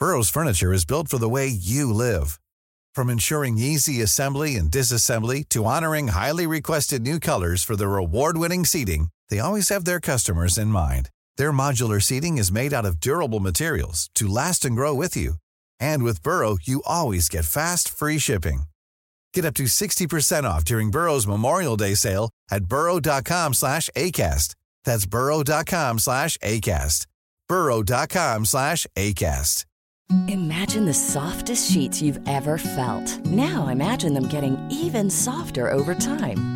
Burrow's furniture way you leave from ensuring you see assemblies highly request news seating seating is made out of table materials to last and grow with you and with Burrow you always get fast free shipping two sixties memorial Imagine the softest sheets you've ever felt. Now imagine them getting even softer over time.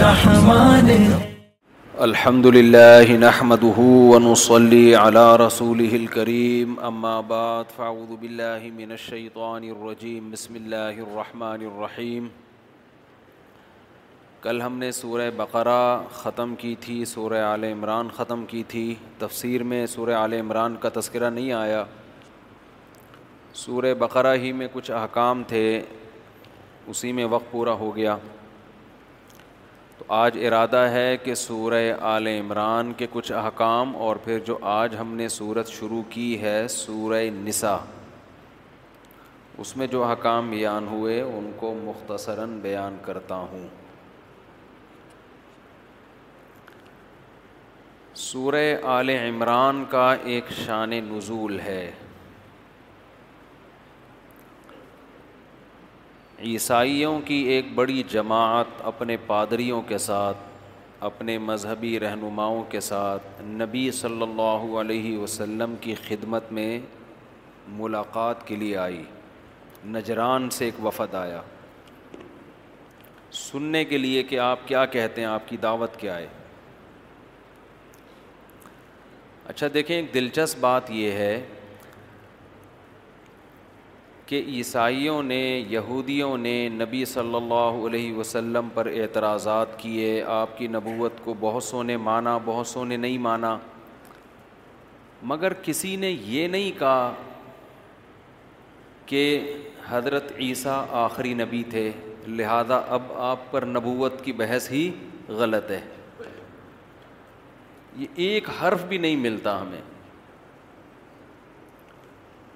رحمان الحمد للہ على رسول فاعوذ باللہ من الشیطان الرجیم بسم اللہ الرحمن الرحیم کل ہم نے سورہ بقرہ ختم کی تھی سورہ عال عمران ختم کی تھی تفسیر میں سورہ عال عمران کا تذکرہ نہیں آیا سورہ بقرہ ہی میں کچھ احکام تھے اسی میں وقت پورا ہو گیا تو آج ارادہ ہے کہ سورہ آل عمران کے کچھ احکام اور پھر جو آج ہم نے صورت شروع کی ہے سورہ نسا اس میں جو احکام بیان ہوئے ان کو مختصراً بیان کرتا ہوں سورہ آل عمران کا ایک شان نزول ہے عیسائیوں کی ایک بڑی جماعت اپنے پادریوں کے ساتھ اپنے مذہبی رہنماؤں کے ساتھ نبی صلی اللہ علیہ وسلم کی خدمت میں ملاقات کے لیے آئی نجران سے ایک وفد آیا سننے کے لیے کہ آپ کیا کہتے ہیں آپ کی دعوت کیا ہے اچھا دیکھیں ایک دلچسپ بات یہ ہے کہ عیسائیوں نے یہودیوں نے نبی صلی اللہ علیہ وسلم پر اعتراضات کیے آپ کی نبوت کو بہت سو نے مانا بہت سو نے نہیں مانا مگر کسی نے یہ نہیں کہا کہ حضرت عیسیٰ آخری نبی تھے لہذا اب آپ پر نبوت کی بحث ہی غلط ہے یہ ایک حرف بھی نہیں ملتا ہمیں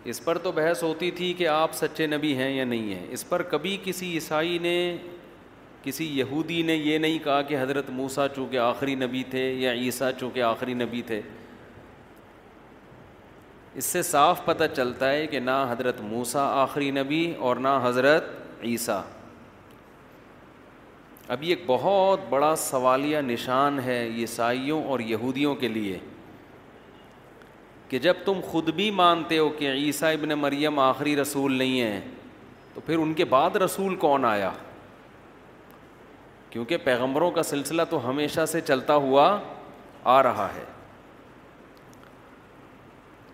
اس پر تو بحث ہوتی تھی کہ آپ سچے نبی ہیں یا نہیں ہیں اس پر کبھی کسی عیسائی نے کسی یہودی نے یہ نہیں کہا کہ حضرت موسا چونکہ آخری نبی تھے یا عیسیٰ چونکہ آخری نبی تھے اس سے صاف پتہ چلتا ہے کہ نہ حضرت موسا آخری نبی اور نہ حضرت عیسیٰ ابھی ایک بہت بڑا سوالیہ نشان ہے عیسائیوں اور یہودیوں کے لیے کہ جب تم خود بھی مانتے ہو کہ عیسیٰ ابن مریم آخری رسول نہیں ہے تو پھر ان کے بعد رسول کون آیا کیونکہ پیغمبروں کا سلسلہ تو ہمیشہ سے چلتا ہوا آ رہا ہے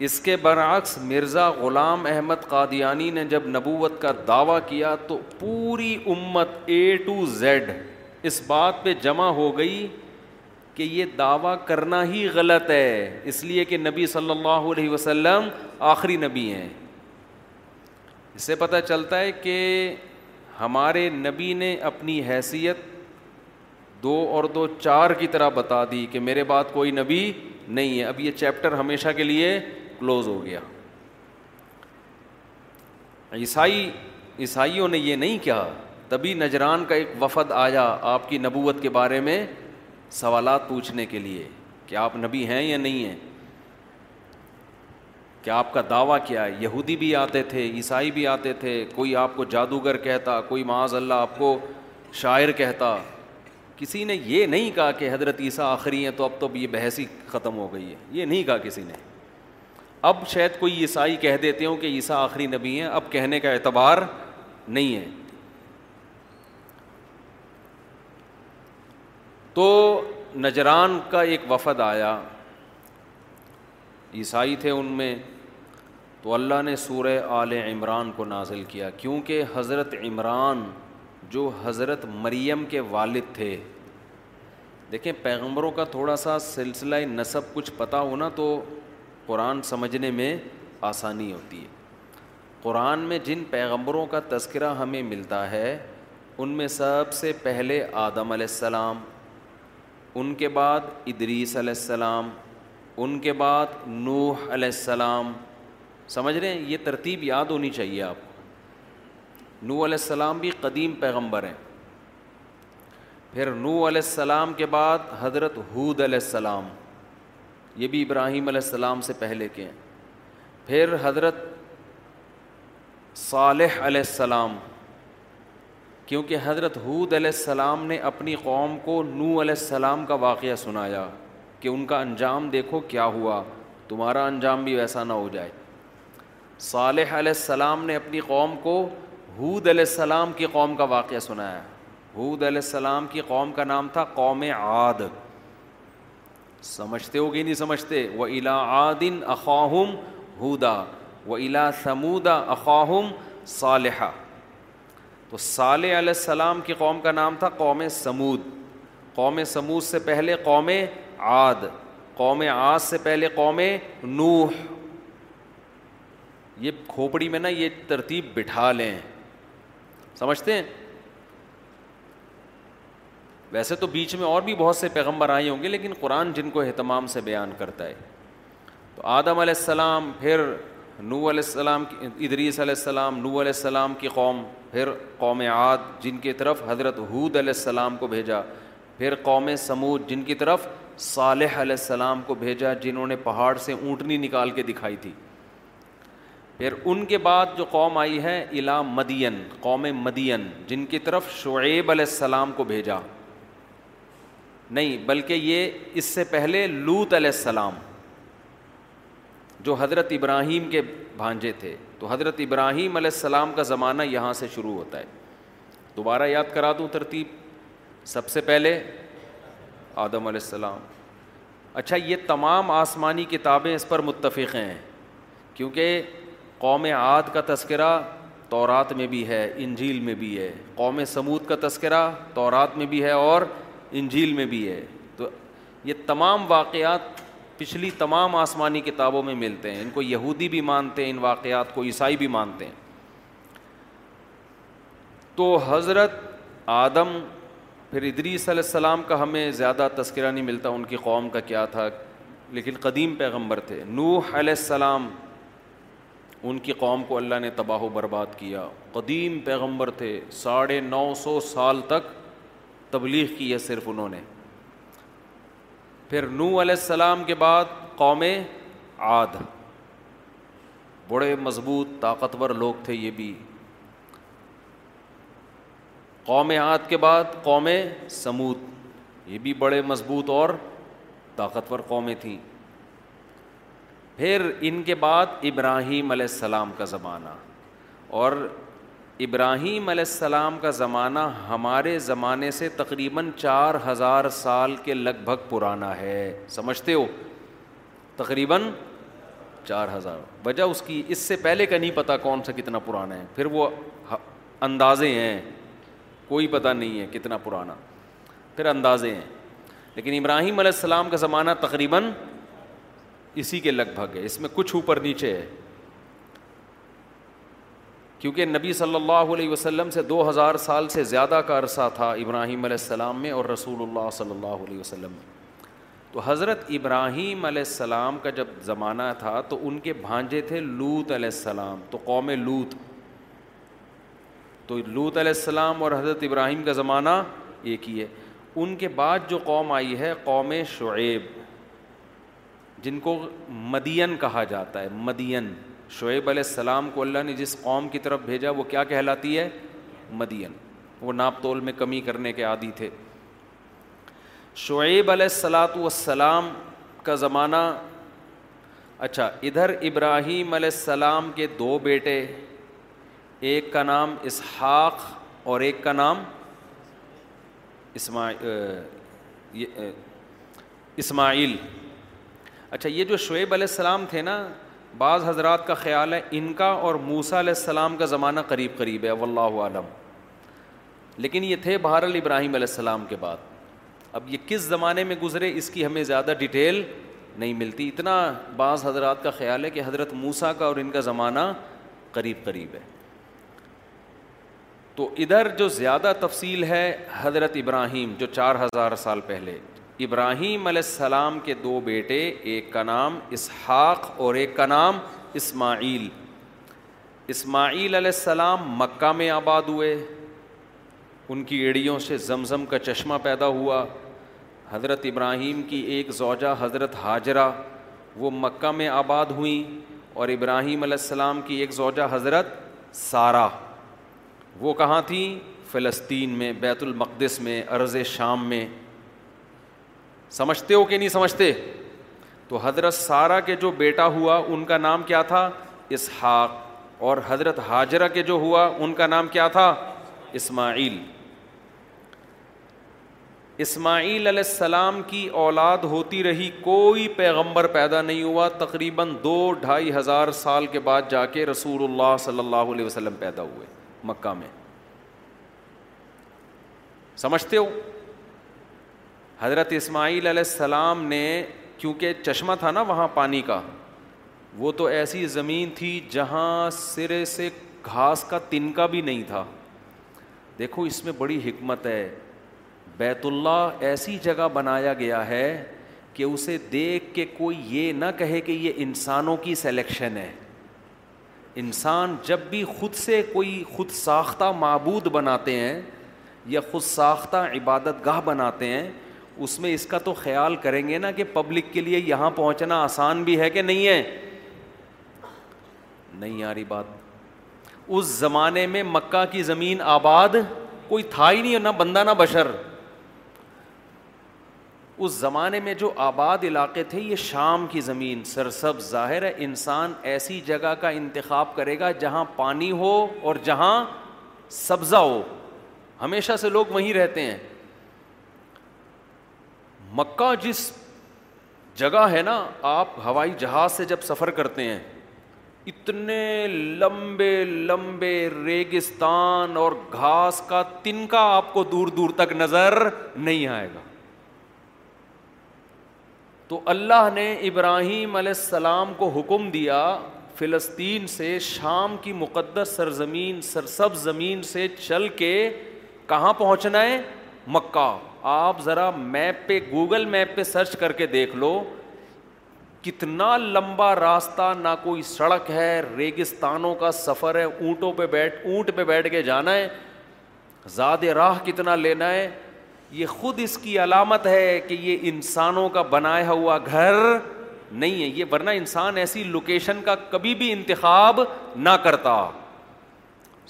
اس کے برعکس مرزا غلام احمد قادیانی نے جب نبوت کا دعویٰ کیا تو پوری امت اے ٹو زیڈ اس بات پہ جمع ہو گئی کہ یہ دعویٰ کرنا ہی غلط ہے اس لیے کہ نبی صلی اللہ علیہ وسلم آخری نبی ہیں اس سے پتہ چلتا ہے کہ ہمارے نبی نے اپنی حیثیت دو اور دو چار کی طرح بتا دی کہ میرے بعد کوئی نبی نہیں ہے اب یہ چیپٹر ہمیشہ کے لیے کلوز ہو گیا عیسائی عیسائیوں نے یہ نہیں کیا تبھی نجران کا ایک وفد آیا آپ کی نبوت کے بارے میں سوالات پوچھنے کے لیے کہ آپ نبی ہیں یا نہیں ہیں کہ آپ کا دعویٰ کیا ہے یہودی بھی آتے تھے عیسائی بھی آتے تھے کوئی آپ کو جادوگر کہتا کوئی معاذ اللہ آپ کو شاعر کہتا کسی نے یہ نہیں کہا کہ حضرت عیسیٰ آخری ہیں تو اب تو یہ بحثی ختم ہو گئی ہے یہ نہیں کہا کسی نے اب شاید کوئی عیسائی کہہ دیتے ہوں کہ عیسیٰ آخری نبی ہیں اب کہنے کا اعتبار نہیں ہے تو نجران کا ایک وفد آیا عیسائی تھے ان میں تو اللہ نے سورہ آل عمران کو نازل کیا کیونکہ حضرت عمران جو حضرت مریم کے والد تھے دیکھیں پیغمبروں کا تھوڑا سا سلسلہ نصب کچھ پتہ ہونا تو قرآن سمجھنے میں آسانی ہوتی ہے قرآن میں جن پیغمبروں کا تذکرہ ہمیں ملتا ہے ان میں سب سے پہلے آدم علیہ السلام ان کے بعد ادریس علیہ السلام ان کے بعد نوح علیہ السلام سمجھ رہے ہیں یہ ترتیب یاد ہونی چاہیے آپ کو نوح علیہ السلام بھی قدیم پیغمبر ہیں پھر نوح علیہ السلام کے بعد حضرت حود علیہ السلام یہ بھی ابراہیم علیہ السلام سے پہلے کے ہیں پھر حضرت صالح علیہ السلام کیونکہ حضرت حود علیہ السلام نے اپنی قوم کو نو علیہ السلام کا واقعہ سنایا کہ ان کا انجام دیکھو کیا ہوا تمہارا انجام بھی ویسا نہ ہو جائے صالح علیہ السلام نے اپنی قوم کو حود علیہ السلام کی قوم کا واقعہ سنایا حود علیہ السلام کی قوم کا نام تھا قوم عاد سمجھتے ہو کہ نہیں سمجھتے و الا عادن اخاہم ہودا و الا سمودا اخاہم صالحہ تو صالح علیہ السلام کی قوم کا نام تھا قوم سمود قوم سمود سے پہلے قوم عاد قوم عاد سے پہلے قوم نوح یہ کھوپڑی میں نا یہ ترتیب بٹھا لیں سمجھتے ہیں ویسے تو بیچ میں اور بھی بہت سے پیغمبر آئے ہوں گے لیکن قرآن جن کو اہتمام سے بیان کرتا ہے تو آدم علیہ السلام پھر نو علیہ السلام کی ادریس علیہ السلام نو علیہ السلام کی قوم پھر قوم عاد جن کی طرف حضرت حود علیہ السلام کو بھیجا پھر قوم سمود جن کی طرف صالح علیہ السلام کو بھیجا جنہوں نے پہاڑ سے اونٹنی نکال کے دکھائی تھی پھر ان کے بعد جو قوم آئی ہے الا مدین قوم مدین جن کی طرف شعیب علیہ السلام کو بھیجا نہیں بلکہ یہ اس سے پہلے لوت علیہ السلام جو حضرت ابراہیم کے بھانجے تھے تو حضرت ابراہیم علیہ السلام کا زمانہ یہاں سے شروع ہوتا ہے دوبارہ یاد کرا دوں ترتیب سب سے پہلے آدم علیہ السلام اچھا یہ تمام آسمانی کتابیں اس پر متفق ہیں کیونکہ قوم عاد کا تذکرہ تورات میں بھی ہے انجیل میں بھی ہے قوم سمود کا تذکرہ تورات میں بھی ہے اور انجیل میں بھی ہے تو یہ تمام واقعات پچھلی تمام آسمانی کتابوں میں ملتے ہیں ان کو یہودی بھی مانتے ہیں ان واقعات کو عیسائی بھی مانتے ہیں تو حضرت آدم پھر ادری صلی السلام کا ہمیں زیادہ تذکرہ نہیں ملتا ان کی قوم کا کیا تھا لیکن قدیم پیغمبر تھے نوح علیہ السلام ان کی قوم کو اللہ نے تباہ و برباد کیا قدیم پیغمبر تھے ساڑھے نو سو سال تک تبلیغ کی ہے صرف انہوں نے پھر نو علیہ السلام کے بعد قوم عاد بڑے مضبوط طاقتور لوگ تھے یہ بھی قوم عاد کے بعد قوم سمود یہ بھی بڑے مضبوط اور طاقتور قومیں تھیں پھر ان کے بعد ابراہیم علیہ السلام کا زمانہ اور ابراہیم علیہ السلام کا زمانہ ہمارے زمانے سے تقریباً چار ہزار سال کے لگ بھگ پرانا ہے سمجھتے ہو تقریباً چار ہزار وجہ اس کی اس سے پہلے کا نہیں پتہ کون سا کتنا پرانا ہے پھر وہ اندازے ہیں کوئی پتہ نہیں ہے کتنا پرانا پھر اندازے ہیں لیکن ابراہیم علیہ السلام کا زمانہ تقریباً اسی کے لگ بھگ ہے اس میں کچھ اوپر نیچے ہے کیونکہ نبی صلی اللہ علیہ وسلم سے دو ہزار سال سے زیادہ کا عرصہ تھا ابراہیم علیہ السلام میں اور رسول اللہ صلی اللہ علیہ وسلم میں تو حضرت ابراہیم علیہ السلام کا جب زمانہ تھا تو ان کے بھانجے تھے لوت علیہ السلام تو قوم لوت تو لوت علیہ السلام اور حضرت ابراہیم کا زمانہ ایک ہی ہے ان کے بعد جو قوم آئی ہے قوم شعیب جن کو مدین کہا جاتا ہے مدین شعیب علیہ السلام کو اللہ نے جس قوم کی طرف بھیجا وہ کیا کہلاتی ہے مدین وہ ناپ تول میں کمی کرنے کے عادی تھے شعیب علیہ السلاۃ والسلام کا زمانہ اچھا ادھر ابراہیم علیہ السلام کے دو بیٹے ایک کا نام اسحاق اور ایک کا نام اسماعیل اسماعیل اچھا یہ جو شعیب علیہ السلام تھے نا بعض حضرات کا خیال ہے ان کا اور موسا علیہ السلام کا زمانہ قریب قریب ہے واللہ عالم لیکن یہ تھے بہار البراہیم ابراہیم علیہ السلام کے بعد اب یہ کس زمانے میں گزرے اس کی ہمیں زیادہ ڈیٹیل نہیں ملتی اتنا بعض حضرات کا خیال ہے کہ حضرت موسا کا اور ان کا زمانہ قریب قریب ہے تو ادھر جو زیادہ تفصیل ہے حضرت ابراہیم جو چار ہزار سال پہلے ابراہیم علیہ السلام کے دو بیٹے ایک کا نام اسحاق اور ایک کا نام اسماعیل اسماعیل علیہ السلام مکہ میں آباد ہوئے ان کی ایڑیوں سے زمزم کا چشمہ پیدا ہوا حضرت ابراہیم کی ایک زوجہ حضرت حاجرہ وہ مکہ میں آباد ہوئیں اور ابراہیم علیہ السلام کی ایک زوجہ حضرت سارہ وہ کہاں تھیں فلسطین میں بیت المقدس میں عرض شام میں سمجھتے ہو کہ نہیں سمجھتے تو حضرت سارا کے جو بیٹا ہوا ان کا نام کیا تھا اسحاق اور حضرت ہاجرہ جو ہوا ان کا نام کیا تھا اسماعیل اسماعیل علیہ السلام کی اولاد ہوتی رہی کوئی پیغمبر پیدا نہیں ہوا تقریباً دو ڈھائی ہزار سال کے بعد جا کے رسول اللہ صلی اللہ علیہ وسلم پیدا ہوئے مکہ میں سمجھتے ہو حضرت اسماعیل علیہ السلام نے کیونکہ چشمہ تھا نا وہاں پانی کا وہ تو ایسی زمین تھی جہاں سرے سے گھاس کا تن کا بھی نہیں تھا دیکھو اس میں بڑی حکمت ہے بیت اللہ ایسی جگہ بنایا گیا ہے کہ اسے دیکھ کے کوئی یہ نہ کہے کہ یہ انسانوں کی سلیکشن ہے انسان جب بھی خود سے کوئی خود ساختہ معبود بناتے ہیں یا خود ساختہ عبادت گاہ بناتے ہیں اس میں اس کا تو خیال کریں گے نا کہ پبلک کے لیے یہاں پہنچنا آسان بھی ہے کہ نہیں ہے نہیں آ رہی بات اس زمانے میں مکہ کی زمین آباد کوئی تھا ہی نہیں نہ بندہ نہ بشر اس زمانے میں جو آباد علاقے تھے یہ شام کی زمین سر سب ظاہر ہے انسان ایسی جگہ کا انتخاب کرے گا جہاں پانی ہو اور جہاں سبزہ ہو ہمیشہ سے لوگ وہیں رہتے ہیں مکہ جس جگہ ہے نا آپ ہوائی جہاز سے جب سفر کرتے ہیں اتنے لمبے لمبے ریگستان اور گھاس کا تنکا آپ کو دور دور تک نظر نہیں آئے گا تو اللہ نے ابراہیم علیہ السلام کو حکم دیا فلسطین سے شام کی مقدس سرزمین سرسب زمین سے چل کے کہاں پہنچنا ہے مکہ آپ ذرا میپ پہ گوگل میپ پہ سرچ کر کے دیکھ لو کتنا لمبا راستہ نہ کوئی سڑک ہے ریگستانوں کا سفر ہے اونٹوں پہ بیٹھ اونٹ پہ بیٹھ کے جانا ہے زیادہ راہ کتنا لینا ہے یہ خود اس کی علامت ہے کہ یہ انسانوں کا بنایا ہوا گھر نہیں ہے یہ ورنہ انسان ایسی لوکیشن کا کبھی بھی انتخاب نہ کرتا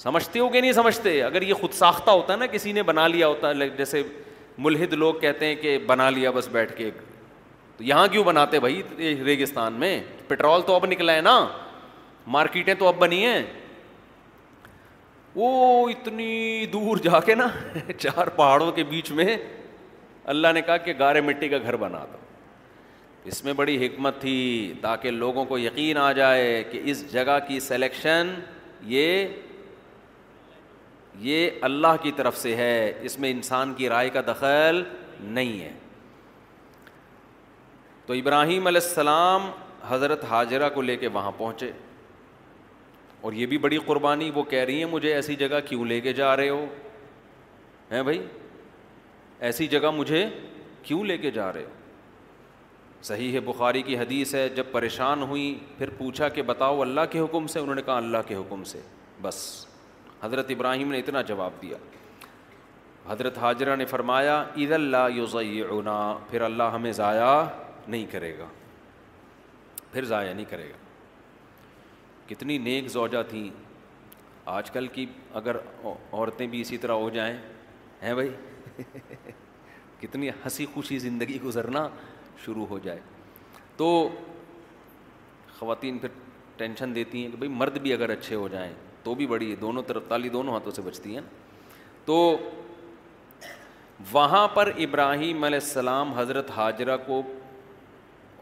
سمجھتے ہو کہ نہیں سمجھتے اگر یہ خود ساختہ ہوتا ہے نا کسی نے بنا لیا ہوتا ہے جیسے ملحد لوگ کہتے ہیں کہ بنا لیا بس بیٹھ کے تو یہاں کیوں بناتے بھائی ریگستان میں پٹرول تو اب نکلا ہے نا مارکیٹیں تو اب بنی ہیں وہ اتنی دور جا کے نا چار پہاڑوں کے بیچ میں اللہ نے کہا کہ گارے مٹی کا گھر بنا دو اس میں بڑی حکمت تھی تاکہ لوگوں کو یقین آ جائے کہ اس جگہ کی سلیکشن یہ یہ اللہ کی طرف سے ہے اس میں انسان کی رائے کا دخل نہیں ہے تو ابراہیم علیہ السلام حضرت حاجرہ کو لے کے وہاں پہنچے اور یہ بھی بڑی قربانی وہ کہہ رہی ہیں مجھے ایسی جگہ کیوں لے کے جا رہے ہو ہیں بھائی ایسی جگہ مجھے کیوں لے کے جا رہے ہو صحیح ہے بخاری کی حدیث ہے جب پریشان ہوئی پھر پوچھا کہ بتاؤ اللہ کے حکم سے انہوں نے کہا اللہ کے حکم سے بس حضرت ابراہیم نے اتنا جواب دیا حضرت حاجرہ نے فرمایا عید اللہ یو پھر اللہ ہمیں ضائع نہیں کرے گا پھر ضائع نہیں کرے گا کتنی نیک زوجہ تھیں آج کل کی اگر عورتیں بھی اسی طرح ہو جائیں ہیں بھائی کتنی ہنسی خوشی زندگی گزرنا شروع ہو جائے تو خواتین پھر ٹینشن دیتی ہیں کہ بھائی مرد بھی اگر اچھے ہو جائیں تو بھی بڑی ہے دونوں طرف تالی دونوں ہاتھوں سے بچتی ہے تو وہاں پر ابراہیم علیہ السلام حضرت حاجرہ کو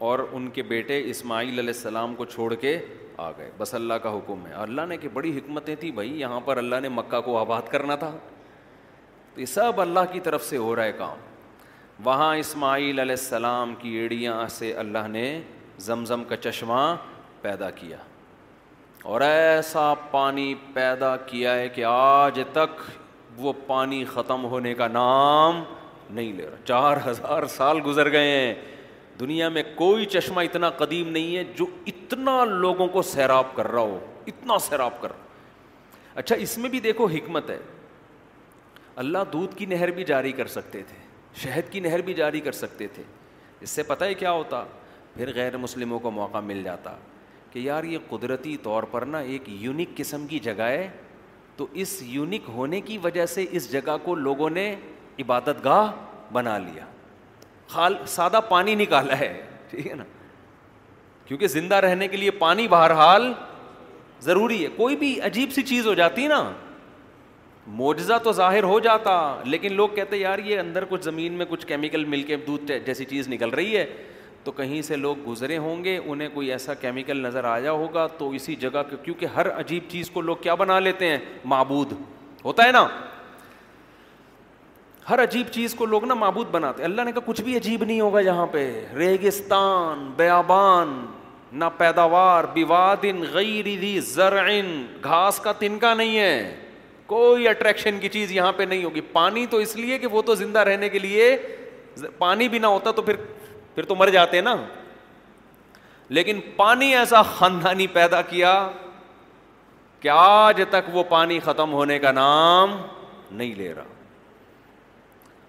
اور ان کے بیٹے اسماعیل علیہ السلام کو چھوڑ کے آ گئے بس اللہ کا حکم ہے اللہ نے کہ بڑی حکمتیں تھیں بھائی یہاں پر اللہ نے مکہ کو آباد کرنا تھا تو یہ سب اللہ کی طرف سے ہو رہا ہے کام وہاں اسماعیل علیہ السلام کی ایڑیاں سے اللہ نے زمزم کا چشمہ پیدا کیا اور ایسا پانی پیدا کیا ہے کہ آج تک وہ پانی ختم ہونے کا نام نہیں لے رہا چار ہزار سال گزر گئے ہیں دنیا میں کوئی چشمہ اتنا قدیم نہیں ہے جو اتنا لوگوں کو سیراب کر رہا ہو اتنا سیراب کر رہا اچھا اس میں بھی دیکھو حکمت ہے اللہ دودھ کی نہر بھی جاری کر سکتے تھے شہد کی نہر بھی جاری کر سکتے تھے اس سے پتہ ہے کیا ہوتا پھر غیر مسلموں کو موقع مل جاتا کہ یار یہ قدرتی طور پر نا ایک یونیک قسم کی جگہ ہے تو اس یونیک ہونے کی وجہ سے اس جگہ کو لوگوں نے عبادت گاہ بنا لیا خال سادہ پانی نکالا ہے ٹھیک ہے نا کیونکہ زندہ رہنے کے لیے پانی بہرحال ضروری ہے کوئی بھی عجیب سی چیز ہو جاتی نا معجزہ تو ظاہر ہو جاتا لیکن لوگ کہتے یار یہ اندر کچھ زمین میں کچھ کیمیکل مل کے دودھ جیسی چیز نکل رہی ہے تو کہیں سے لوگ گزرے ہوں گے انہیں کوئی ایسا کیمیکل نظر آیا ہوگا تو اسی جگہ کی ہر عجیب چیز کو لوگ کیا بنا لیتے ہیں معبود ہوتا ہے نا ہر عجیب چیز کو لوگ نا معبود بناتے اللہ نے کہا کچھ بھی عجیب نہیں ہوگا یہاں پہ ریگستان بیابان نہ پیداوار بیوادن غیر زرعن گھاس کا تنکا نہیں ہے کوئی اٹریکشن کی چیز یہاں پہ نہیں ہوگی پانی تو اس لیے کہ وہ تو زندہ رہنے کے لیے پانی بھی نہ ہوتا تو پھر پھر تو مر جاتے نا لیکن پانی ایسا خاندانی پیدا کیا کہ آج تک وہ پانی ختم ہونے کا نام نہیں لے رہا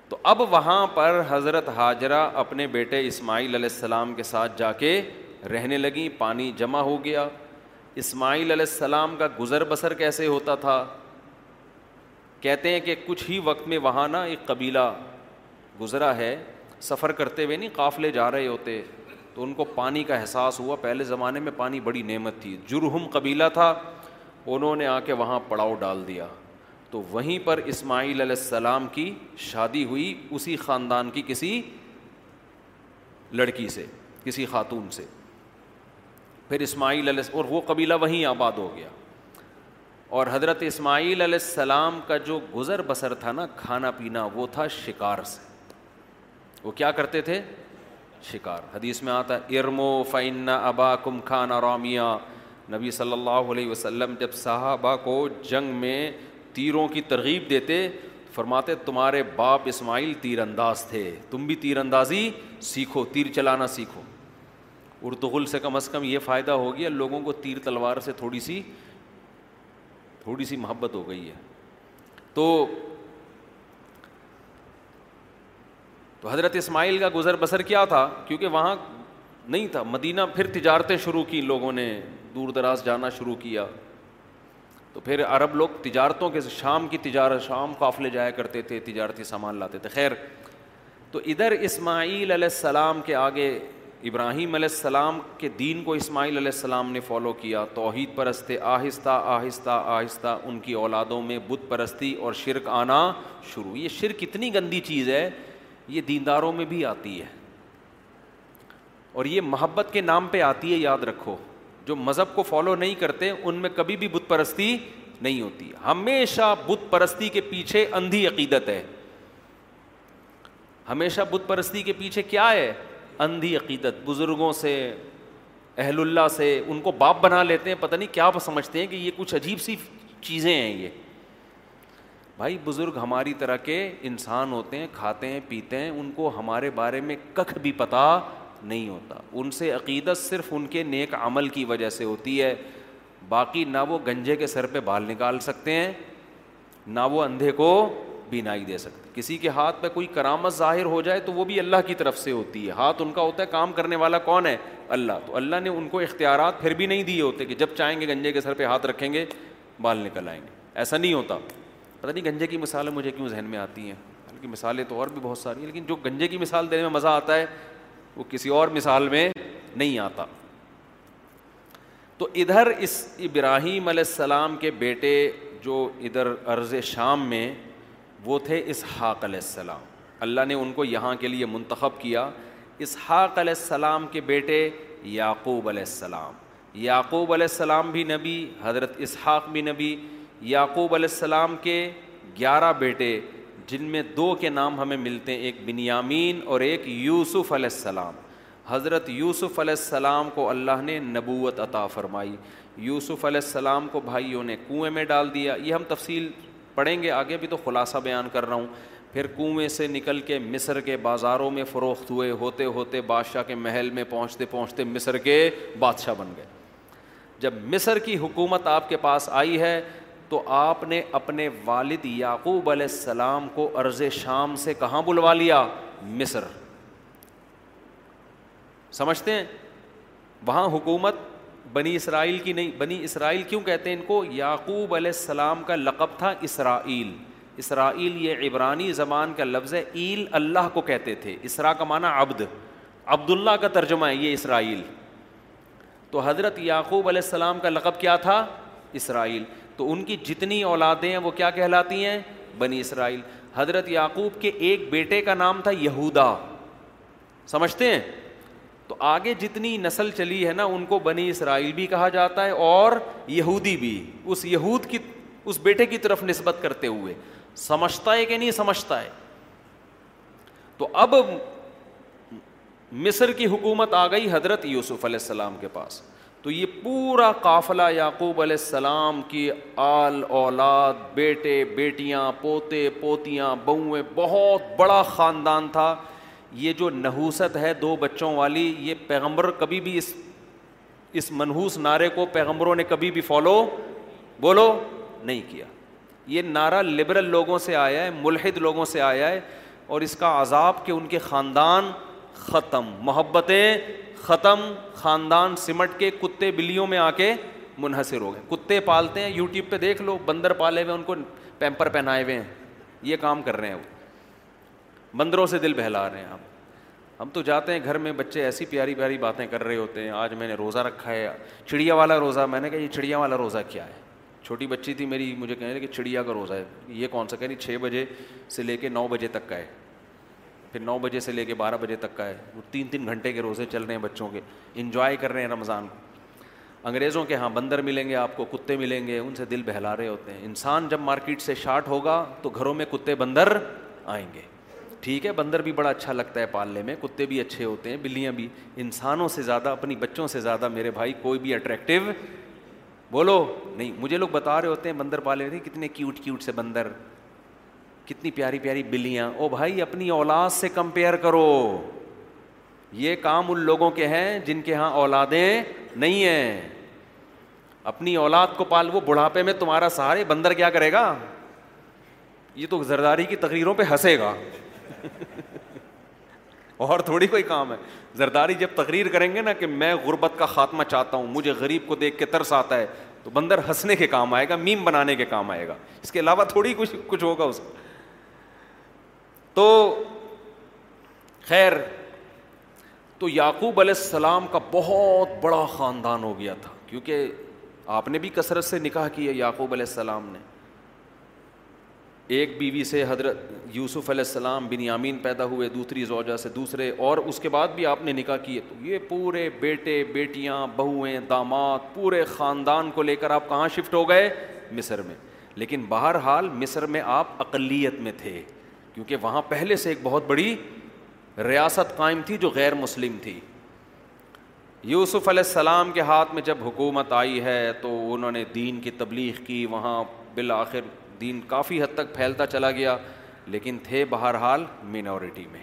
تو اب وہاں پر حضرت حاجرہ اپنے بیٹے اسماعیل علیہ السلام کے ساتھ جا کے رہنے لگی پانی جمع ہو گیا اسماعیل علیہ السلام کا گزر بسر کیسے ہوتا تھا کہتے ہیں کہ کچھ ہی وقت میں وہاں نا ایک قبیلہ گزرا ہے سفر کرتے ہوئے نہیں قافلے جا رہے ہوتے تو ان کو پانی کا احساس ہوا پہلے زمانے میں پانی بڑی نعمت تھی جرہم قبیلہ تھا انہوں نے آ کے وہاں پڑاؤ ڈال دیا تو وہیں پر اسماعیل علیہ السلام کی شادی ہوئی اسی خاندان کی کسی لڑکی سے کسی خاتون سے پھر اسماعیل علیہ اور وہ قبیلہ وہیں آباد ہو گیا اور حضرت اسماعیل علیہ السلام کا جو گزر بسر تھا نا کھانا پینا وہ تھا شکار سے وہ کیا کرتے تھے شکار حدیث میں آتا ہے ارمو فعن ابا کم خان رامیہ نبی صلی اللہ علیہ وسلم جب صحابہ کو جنگ میں تیروں کی ترغیب دیتے فرماتے تمہارے باپ اسماعیل تیر انداز تھے تم بھی تیر اندازی سیکھو تیر چلانا سیکھو ارتغل سے کم از کم یہ فائدہ ہو گیا لوگوں کو تیر تلوار سے تھوڑی سی تھوڑی سی محبت ہو گئی ہے تو تو حضرت اسماعیل کا گزر بسر کیا تھا کیونکہ وہاں نہیں تھا مدینہ پھر تجارتیں شروع کی لوگوں نے دور دراز جانا شروع کیا تو پھر عرب لوگ تجارتوں کے شام کی تجارت شام قافلے جایا کرتے تھے تجارتی سامان لاتے تھے خیر تو ادھر اسماعیل علیہ السلام کے آگے ابراہیم علیہ السلام کے دین کو اسماعیل علیہ السلام نے فالو کیا توحید پرستے آہستہ آہستہ آہستہ ان کی اولادوں میں بت پرستی اور شرک آنا شروع یہ شرک اتنی گندی چیز ہے یہ دینداروں میں بھی آتی ہے اور یہ محبت کے نام پہ آتی ہے یاد رکھو جو مذہب کو فالو نہیں کرتے ان میں کبھی بھی بت پرستی نہیں ہوتی ہمیشہ بت پرستی کے پیچھے اندھی عقیدت ہے ہمیشہ بت پرستی کے پیچھے کیا ہے اندھی عقیدت بزرگوں سے اہل اللہ سے ان کو باپ بنا لیتے ہیں پتہ نہیں کیا سمجھتے ہیں کہ یہ کچھ عجیب سی چیزیں ہیں یہ بھائی بزرگ ہماری طرح کے انسان ہوتے ہیں کھاتے ہیں پیتے ہیں ان کو ہمارے بارے میں ککھ بھی پتہ نہیں ہوتا ان سے عقیدت صرف ان کے نیک عمل کی وجہ سے ہوتی ہے باقی نہ وہ گنجے کے سر پہ بال نکال سکتے ہیں نہ وہ اندھے کو بینائی دے سکتے کسی کے ہاتھ پہ کوئی کرامت ظاہر ہو جائے تو وہ بھی اللہ کی طرف سے ہوتی ہے ہاتھ ان کا ہوتا ہے کام کرنے والا کون ہے اللہ تو اللہ نے ان کو اختیارات پھر بھی نہیں دیے ہوتے کہ جب چاہیں گے گنجے کے سر پہ ہاتھ رکھیں گے بال نکل آئیں گے ایسا نہیں ہوتا پتہ نہیں گنجے کی مثالیں مجھے کیوں ذہن میں آتی ہیں بلکہ مثالیں تو اور بھی بہت ساری ہیں لیکن جو گنجے کی مثال دینے میں مزہ آتا ہے وہ کسی اور مثال میں نہیں آتا تو ادھر اس ابراہیم علیہ السلام کے بیٹے جو ادھر عرض شام میں وہ تھے اسحاق علیہ السلام اللہ نے ان کو یہاں کے لیے منتخب کیا اسحاق علیہ السلام کے بیٹے یعقوب علیہ السلام یعقوب علیہ السلام بھی نبی حضرت اسحاق بھی نبی یعقوب علیہ السلام کے گیارہ بیٹے جن میں دو کے نام ہمیں ملتے ہیں ایک بنیامین اور ایک یوسف علیہ السلام حضرت یوسف علیہ السلام کو اللہ نے نبوت عطا فرمائی یوسف علیہ السلام کو بھائیوں نے کنویں میں ڈال دیا یہ ہم تفصیل پڑھیں گے آگے بھی تو خلاصہ بیان کر رہا ہوں پھر کنویں سے نکل کے مصر کے بازاروں میں فروخت ہوئے ہوتے ہوتے بادشاہ کے محل میں پہنچتے پہنچتے مصر کے بادشاہ بن گئے جب مصر کی حکومت آپ کے پاس آئی ہے تو آپ نے اپنے والد یعقوب علیہ السلام کو عرض شام سے کہاں بلوا لیا مصر سمجھتے ہیں وہاں حکومت بنی اسرائیل کی نہیں بنی اسرائیل کیوں کہتے ہیں ان کو یعقوب علیہ السلام کا لقب تھا اسرائیل اسرائیل یہ عبرانی زبان کا لفظ ہے ایل اللہ کو کہتے تھے اسرا کا معنی عبد عبداللہ کا ترجمہ ہے یہ اسرائیل تو حضرت یعقوب علیہ السلام کا لقب کیا تھا اسرائیل تو ان کی جتنی اولادیں ہیں وہ کیا کہلاتی ہیں بنی اسرائیل حضرت یعقوب کے ایک بیٹے کا نام تھا یہودا سمجھتے ہیں تو آگے جتنی نسل چلی ہے نا ان کو بنی اسرائیل بھی کہا جاتا ہے اور یہودی بھی اس یہود کی اس بیٹے کی طرف نسبت کرتے ہوئے سمجھتا ہے کہ نہیں سمجھتا ہے تو اب مصر کی حکومت آ گئی حضرت یوسف علیہ السلام کے پاس تو یہ پورا قافلہ یعقوب علیہ السلام کی آل اولاد بیٹے بیٹیاں پوتے پوتیاں بہویں بہت بڑا خاندان تھا یہ جو نحوست ہے دو بچوں والی یہ پیغمبر کبھی بھی اس اس منحوس نعرے کو پیغمبروں نے کبھی بھی فالو بولو نہیں کیا یہ نعرہ لبرل لوگوں سے آیا ہے ملحد لوگوں سے آیا ہے اور اس کا عذاب کہ ان کے خاندان ختم محبتیں ختم خاندان سمٹ کے کتے بلیوں میں آ کے منحصر ہو گئے کتے پالتے ہیں یوٹیوب پہ دیکھ لو بندر پالے ہوئے ان کو پیمپر پہنائے ہوئے ہیں یہ کام کر رہے ہیں وہ بندروں سے دل بہلا رہے ہیں ہم ہم تو جاتے ہیں گھر میں بچے ایسی پیاری پیاری باتیں کر رہے ہوتے ہیں آج میں نے روزہ رکھا ہے چڑیا والا روزہ میں نے کہا یہ چڑیا والا روزہ کیا ہے چھوٹی بچی تھی میری مجھے کہنے کہ چڑیا کا روزہ ہے یہ کون سا کہہ رہی چھ بجے سے لے کے نو بجے تک کا ہے پھر نو بجے سے لے کے بارہ بجے تک کا ہے وہ تین تین گھنٹے کے روزے چل رہے ہیں بچوں کے انجوائے کر رہے ہیں رمضان کو انگریزوں کے ہاں بندر ملیں گے آپ کو کتے ملیں گے ان سے دل بہلا رہے ہوتے ہیں انسان جب مارکیٹ سے شارٹ ہوگا تو گھروں میں کتے بندر آئیں گے ٹھیک ہے بندر بھی بڑا اچھا لگتا ہے پالنے میں کتے بھی اچھے ہوتے ہیں بلیاں بھی انسانوں سے زیادہ اپنی بچوں سے زیادہ میرے بھائی کوئی بھی اٹریکٹیو بولو نہیں مجھے لوگ بتا رہے ہوتے ہیں بندر پالے ہوتے ہیں کتنے کیوٹ کیوٹ سے بندر کتنی پیاری پیاری بلیاں او بھائی اپنی اولاد سے کمپیئر کرو یہ کام ان لوگوں کے ہیں جن کے ہاں اولادیں نہیں ہیں اپنی اولاد کو پال وہ بڑھاپے میں تمہارا سہارے بندر کیا کرے گا یہ تو زرداری کی تقریروں پہ ہنسے گا اور تھوڑی کوئی کام ہے زرداری جب تقریر کریں گے نا کہ میں غربت کا خاتمہ چاہتا ہوں مجھے غریب کو دیکھ کے ترس آتا ہے تو بندر ہنسنے کے کام آئے گا میم بنانے کے کام آئے گا اس کے علاوہ تھوڑی کچھ کچھ ہوگا اس کا تو خیر تو یعقوب علیہ السلام کا بہت بڑا خاندان ہو گیا تھا کیونکہ آپ نے بھی کثرت سے نکاح کیا یعقوب علیہ السلام نے ایک بیوی سے حضرت یوسف علیہ السلام بن یامین پیدا ہوئے دوسری زوجہ سے دوسرے اور اس کے بعد بھی آپ نے نکاح کیے تو یہ پورے بیٹے بیٹیاں بہویں داماد پورے خاندان کو لے کر آپ کہاں شفٹ ہو گئے مصر میں لیکن بہرحال مصر میں آپ اقلیت میں تھے کیونکہ وہاں پہلے سے ایک بہت بڑی ریاست قائم تھی جو غیر مسلم تھی یوسف علیہ السلام کے ہاتھ میں جب حکومت آئی ہے تو انہوں نے دین کی تبلیغ کی وہاں بالآخر دین کافی حد تک پھیلتا چلا گیا لیکن تھے بہرحال مینورٹی میں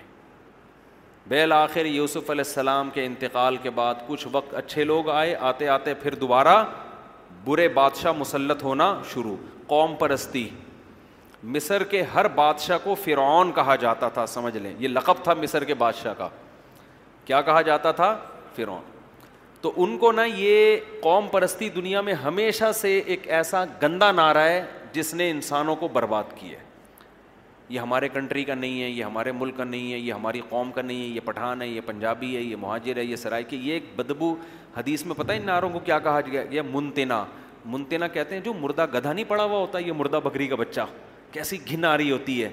بالآخر یوسف علیہ السلام کے انتقال کے بعد کچھ وقت اچھے لوگ آئے آتے آتے پھر دوبارہ برے بادشاہ مسلط ہونا شروع قوم پرستی مصر کے ہر بادشاہ کو فرعون کہا جاتا تھا سمجھ لیں یہ لقب تھا مصر کے بادشاہ کا کیا کہا جاتا تھا فرعون تو ان کو نا یہ قوم پرستی دنیا میں ہمیشہ سے ایک ایسا گندا نعرہ ہے جس نے انسانوں کو برباد کی ہے یہ ہمارے کنٹری کا نہیں ہے یہ ہمارے ملک کا نہیں ہے یہ ہماری قوم کا نہیں ہے یہ پٹھان ہے یہ پنجابی ہے یہ مہاجر ہے یہ سرائے کی یہ ایک بدبو حدیث میں پتہ ہے ان نعروں کو کیا کہا گیا یہ منتنا کہتے ہیں جو مردہ گدھا نہیں پڑا ہوا ہوتا یہ مردہ بکری کا بچہ کیسی رہی ہوتی ہے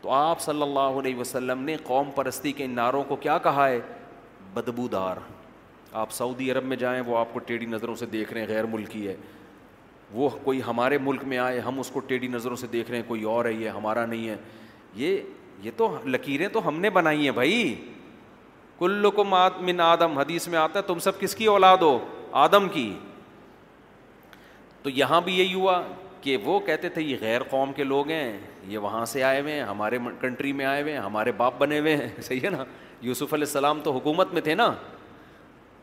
تو آپ صلی اللہ علیہ وسلم نے قوم پرستی کے ان نعروں کو کیا کہا ہے بدبودار آپ سعودی عرب میں جائیں وہ آپ کو ٹیڑھی نظروں سے دیکھ رہے ہیں غیر ملکی ہے وہ کوئی ہمارے ملک میں آئے ہم اس کو ٹیڑھی نظروں سے دیکھ رہے ہیں کوئی اور ہے یہ ہمارا نہیں ہے یہ یہ تو لکیریں تو ہم نے بنائی ہیں بھائی کل کو من آدم حدیث میں آتا ہے تم سب کس کی اولاد ہو آدم کی تو یہاں بھی یہی ہوا کہ وہ کہتے تھے یہ غیر قوم کے لوگ ہیں یہ وہاں سے آئے ہوئے ہیں ہمارے کنٹری میں آئے ہوئے ہیں ہمارے باپ بنے ہوئے ہیں صحیح ہے نا یوسف علیہ السلام تو حکومت میں تھے نا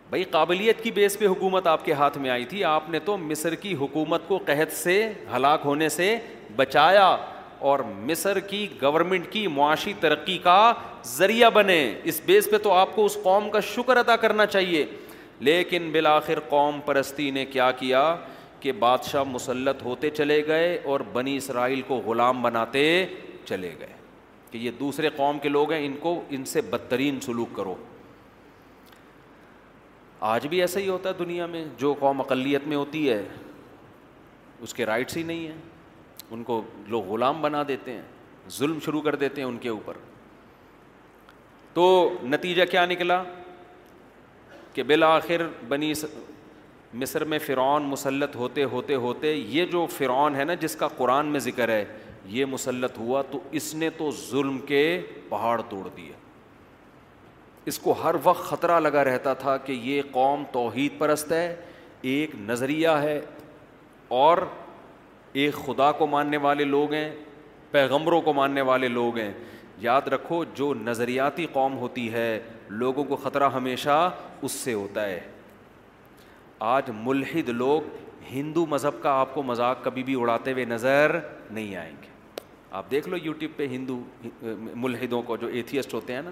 بھائی قابلیت کی بیس پہ حکومت آپ کے ہاتھ میں آئی تھی آپ نے تو مصر کی حکومت کو قحط سے ہلاک ہونے سے بچایا اور مصر کی گورنمنٹ کی معاشی ترقی کا ذریعہ بنے اس بیس پہ تو آپ کو اس قوم کا شکر ادا کرنا چاہیے لیکن بالآخر قوم پرستی نے کیا کیا بادشاہ مسلط ہوتے چلے گئے اور بنی اسرائیل کو غلام بناتے چلے گئے کہ یہ دوسرے قوم کے لوگ ہیں ان ان کو سے بدترین سلوک کرو آج بھی ایسا ہی ہوتا ہے دنیا میں جو قوم اقلیت میں ہوتی ہے اس کے رائٹس ہی نہیں ہیں ان کو لوگ غلام بنا دیتے ہیں ظلم شروع کر دیتے ہیں ان کے اوپر تو نتیجہ کیا نکلا کہ بالآخر بنی مصر میں فرعون مسلط ہوتے ہوتے ہوتے یہ جو فرعون ہے نا جس کا قرآن میں ذکر ہے یہ مسلط ہوا تو اس نے تو ظلم کے پہاڑ توڑ دیا اس کو ہر وقت خطرہ لگا رہتا تھا کہ یہ قوم توحید پرست ہے ایک نظریہ ہے اور ایک خدا کو ماننے والے لوگ ہیں پیغمبروں کو ماننے والے لوگ ہیں یاد رکھو جو نظریاتی قوم ہوتی ہے لوگوں کو خطرہ ہمیشہ اس سے ہوتا ہے آج ملحد لوگ ہندو مذہب کا آپ کو مذاق کبھی بھی اڑاتے ہوئے نظر نہیں آئیں گے آپ دیکھ لو یوٹیوب پہ ہندو ملحدوں کو جو ایتھیسٹ ہوتے ہیں نا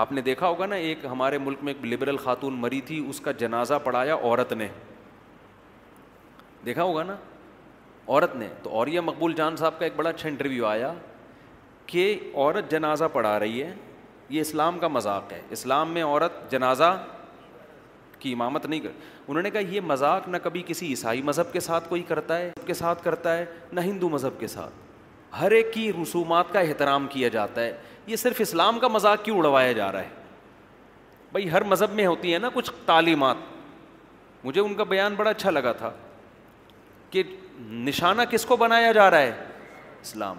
آپ نے دیکھا ہوگا نا ایک ہمارے ملک میں ایک لبرل خاتون مری تھی اس کا جنازہ پڑھایا عورت نے دیکھا ہوگا نا عورت نے تو اوریا مقبول جان صاحب کا ایک بڑا اچھا انٹرویو آیا کہ عورت جنازہ پڑھا رہی ہے یہ اسلام کا مذاق ہے اسلام میں عورت جنازہ کی امامت نہیں کر انہوں نے کہا یہ مذاق نہ کبھی کسی عیسائی مذہب کے ساتھ کوئی کرتا کرتا ہے ہے کے ساتھ نہ ہندو مذہب کے ساتھ ہر ایک کی رسومات کا احترام کیا جاتا ہے یہ صرف اسلام کا مذاق کیوں اڑوایا جا رہا ہے بھائی ہر مذہب میں ہوتی ہے نا کچھ تعلیمات مجھے ان کا بیان بڑا اچھا لگا تھا کہ نشانہ کس کو بنایا جا رہا ہے اسلام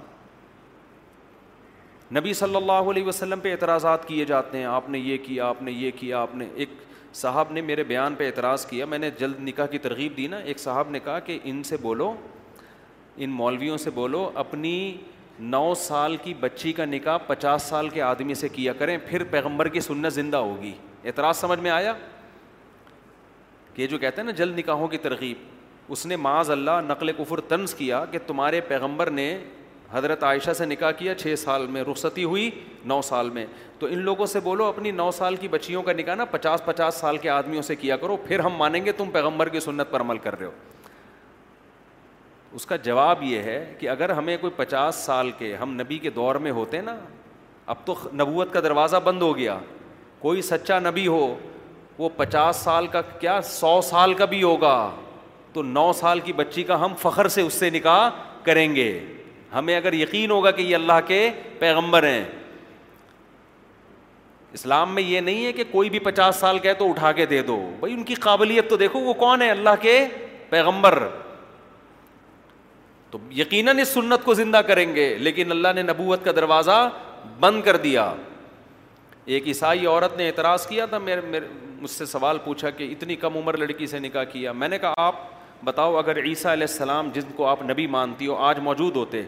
نبی صلی اللہ علیہ وسلم پہ اعتراضات کیے جاتے ہیں آپ نے یہ کیا آپ نے یہ کیا آپ نے ایک صاحب نے میرے بیان پہ اعتراض کیا میں نے جلد نکاح کی ترغیب دی نا ایک صاحب نے کہا کہ ان سے بولو ان مولویوں سے بولو اپنی نو سال کی بچی کا نکاح پچاس سال کے آدمی سے کیا کریں پھر پیغمبر کی سنت زندہ ہوگی اعتراض سمجھ میں آیا کہ جو کہتے ہیں نا جلد نکاحوں کی ترغیب اس نے معاذ اللہ نقل کفر طنز کیا کہ تمہارے پیغمبر نے حضرت عائشہ سے نکاح کیا چھ سال میں رخصتی ہوئی نو سال میں تو ان لوگوں سے بولو اپنی نو سال کی بچیوں کا نکاح نا پچاس پچاس سال کے آدمیوں سے کیا کرو پھر ہم مانیں گے تم پیغمبر کی سنت پر عمل کر رہے ہو اس کا جواب یہ ہے کہ اگر ہمیں کوئی پچاس سال کے ہم نبی کے دور میں ہوتے نا اب تو نبوت کا دروازہ بند ہو گیا کوئی سچا نبی ہو وہ پچاس سال کا کیا سو سال کا بھی ہوگا تو نو سال کی بچی کا ہم فخر سے اس سے نکاح کریں گے ہمیں اگر یقین ہوگا کہ یہ اللہ کے پیغمبر ہیں اسلام میں یہ نہیں ہے کہ کوئی بھی پچاس سال کہے تو اٹھا کے دے دو بھائی ان کی قابلیت تو دیکھو وہ کون ہے اللہ کے پیغمبر تو یقیناً اس سنت کو زندہ کریں گے لیکن اللہ نے نبوت کا دروازہ بند کر دیا ایک عیسائی عورت نے اعتراض کیا تھا میرے میرے مجھ سے سوال پوچھا کہ اتنی کم عمر لڑکی سے نکاح کیا میں نے کہا آپ بتاؤ اگر عیسیٰ علیہ السلام جن کو آپ نبی مانتی ہو آج موجود ہوتے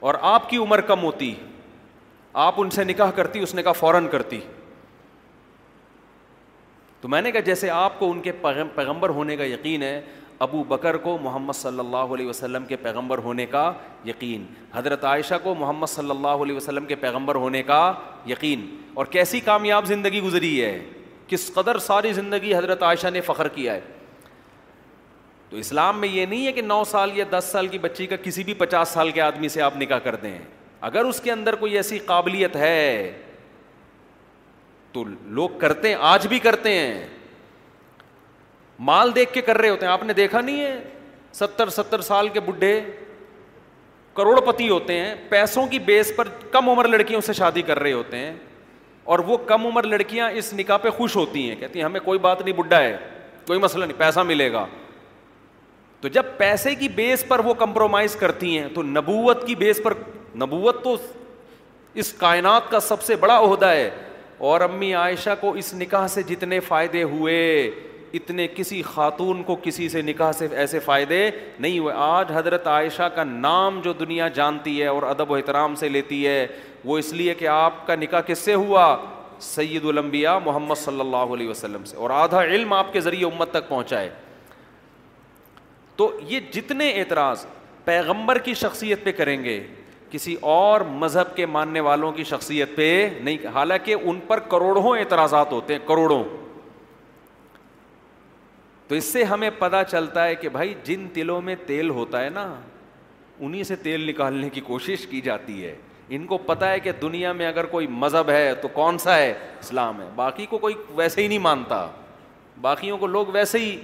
اور آپ کی عمر کم ہوتی آپ ان سے نکاح کرتی اس نے کہا فوراً کرتی تو میں نے کہا جیسے آپ کو ان کے پیغمبر ہونے کا یقین ہے ابو بکر کو محمد صلی اللہ علیہ وسلم کے پیغمبر ہونے کا یقین حضرت عائشہ کو محمد صلی اللہ علیہ وسلم کے پیغمبر ہونے کا یقین اور کیسی کامیاب زندگی گزری ہے کس قدر ساری زندگی حضرت عائشہ نے فخر کیا ہے تو اسلام میں یہ نہیں ہے کہ نو سال یا دس سال کی بچی کا کسی بھی پچاس سال کے آدمی سے آپ نکاح کر دیں اگر اس کے اندر کوئی ایسی قابلیت ہے تو لوگ کرتے ہیں آج بھی کرتے ہیں مال دیکھ کے کر رہے ہوتے ہیں آپ نے دیکھا نہیں ہے ستر ستر سال کے بڈھے کروڑ پتی ہوتے ہیں پیسوں کی بیس پر کم عمر لڑکیوں سے شادی کر رہے ہوتے ہیں اور وہ کم عمر لڑکیاں اس نکاح پہ خوش ہوتی ہیں کہتی ہیں ہمیں کوئی بات نہیں بڈھا ہے کوئی مسئلہ نہیں پیسہ ملے گا تو جب پیسے کی بیس پر وہ کمپرومائز کرتی ہیں تو نبوت کی بیس پر نبوت تو اس کائنات کا سب سے بڑا عہدہ ہے اور امی عائشہ کو اس نکاح سے جتنے فائدے ہوئے اتنے کسی خاتون کو کسی سے نکاح سے ایسے فائدے نہیں ہوئے آج حضرت عائشہ کا نام جو دنیا جانتی ہے اور ادب و احترام سے لیتی ہے وہ اس لیے کہ آپ کا نکاح کس سے ہوا سید الانبیاء محمد صلی اللہ علیہ وسلم سے اور آدھا علم آپ کے ذریعے امت تک پہنچائے تو یہ جتنے اعتراض پیغمبر کی شخصیت پہ کریں گے کسی اور مذہب کے ماننے والوں کی شخصیت پہ نہیں حالانکہ ان پر کروڑوں اعتراضات ہوتے ہیں کروڑوں تو اس سے ہمیں پتا چلتا ہے کہ بھائی جن تلوں میں تیل ہوتا ہے نا انہیں سے تیل نکالنے کی کوشش کی جاتی ہے ان کو پتا ہے کہ دنیا میں اگر کوئی مذہب ہے تو کون سا ہے اسلام ہے باقی کو کوئی ویسے ہی نہیں مانتا باقیوں کو لوگ ویسے ہی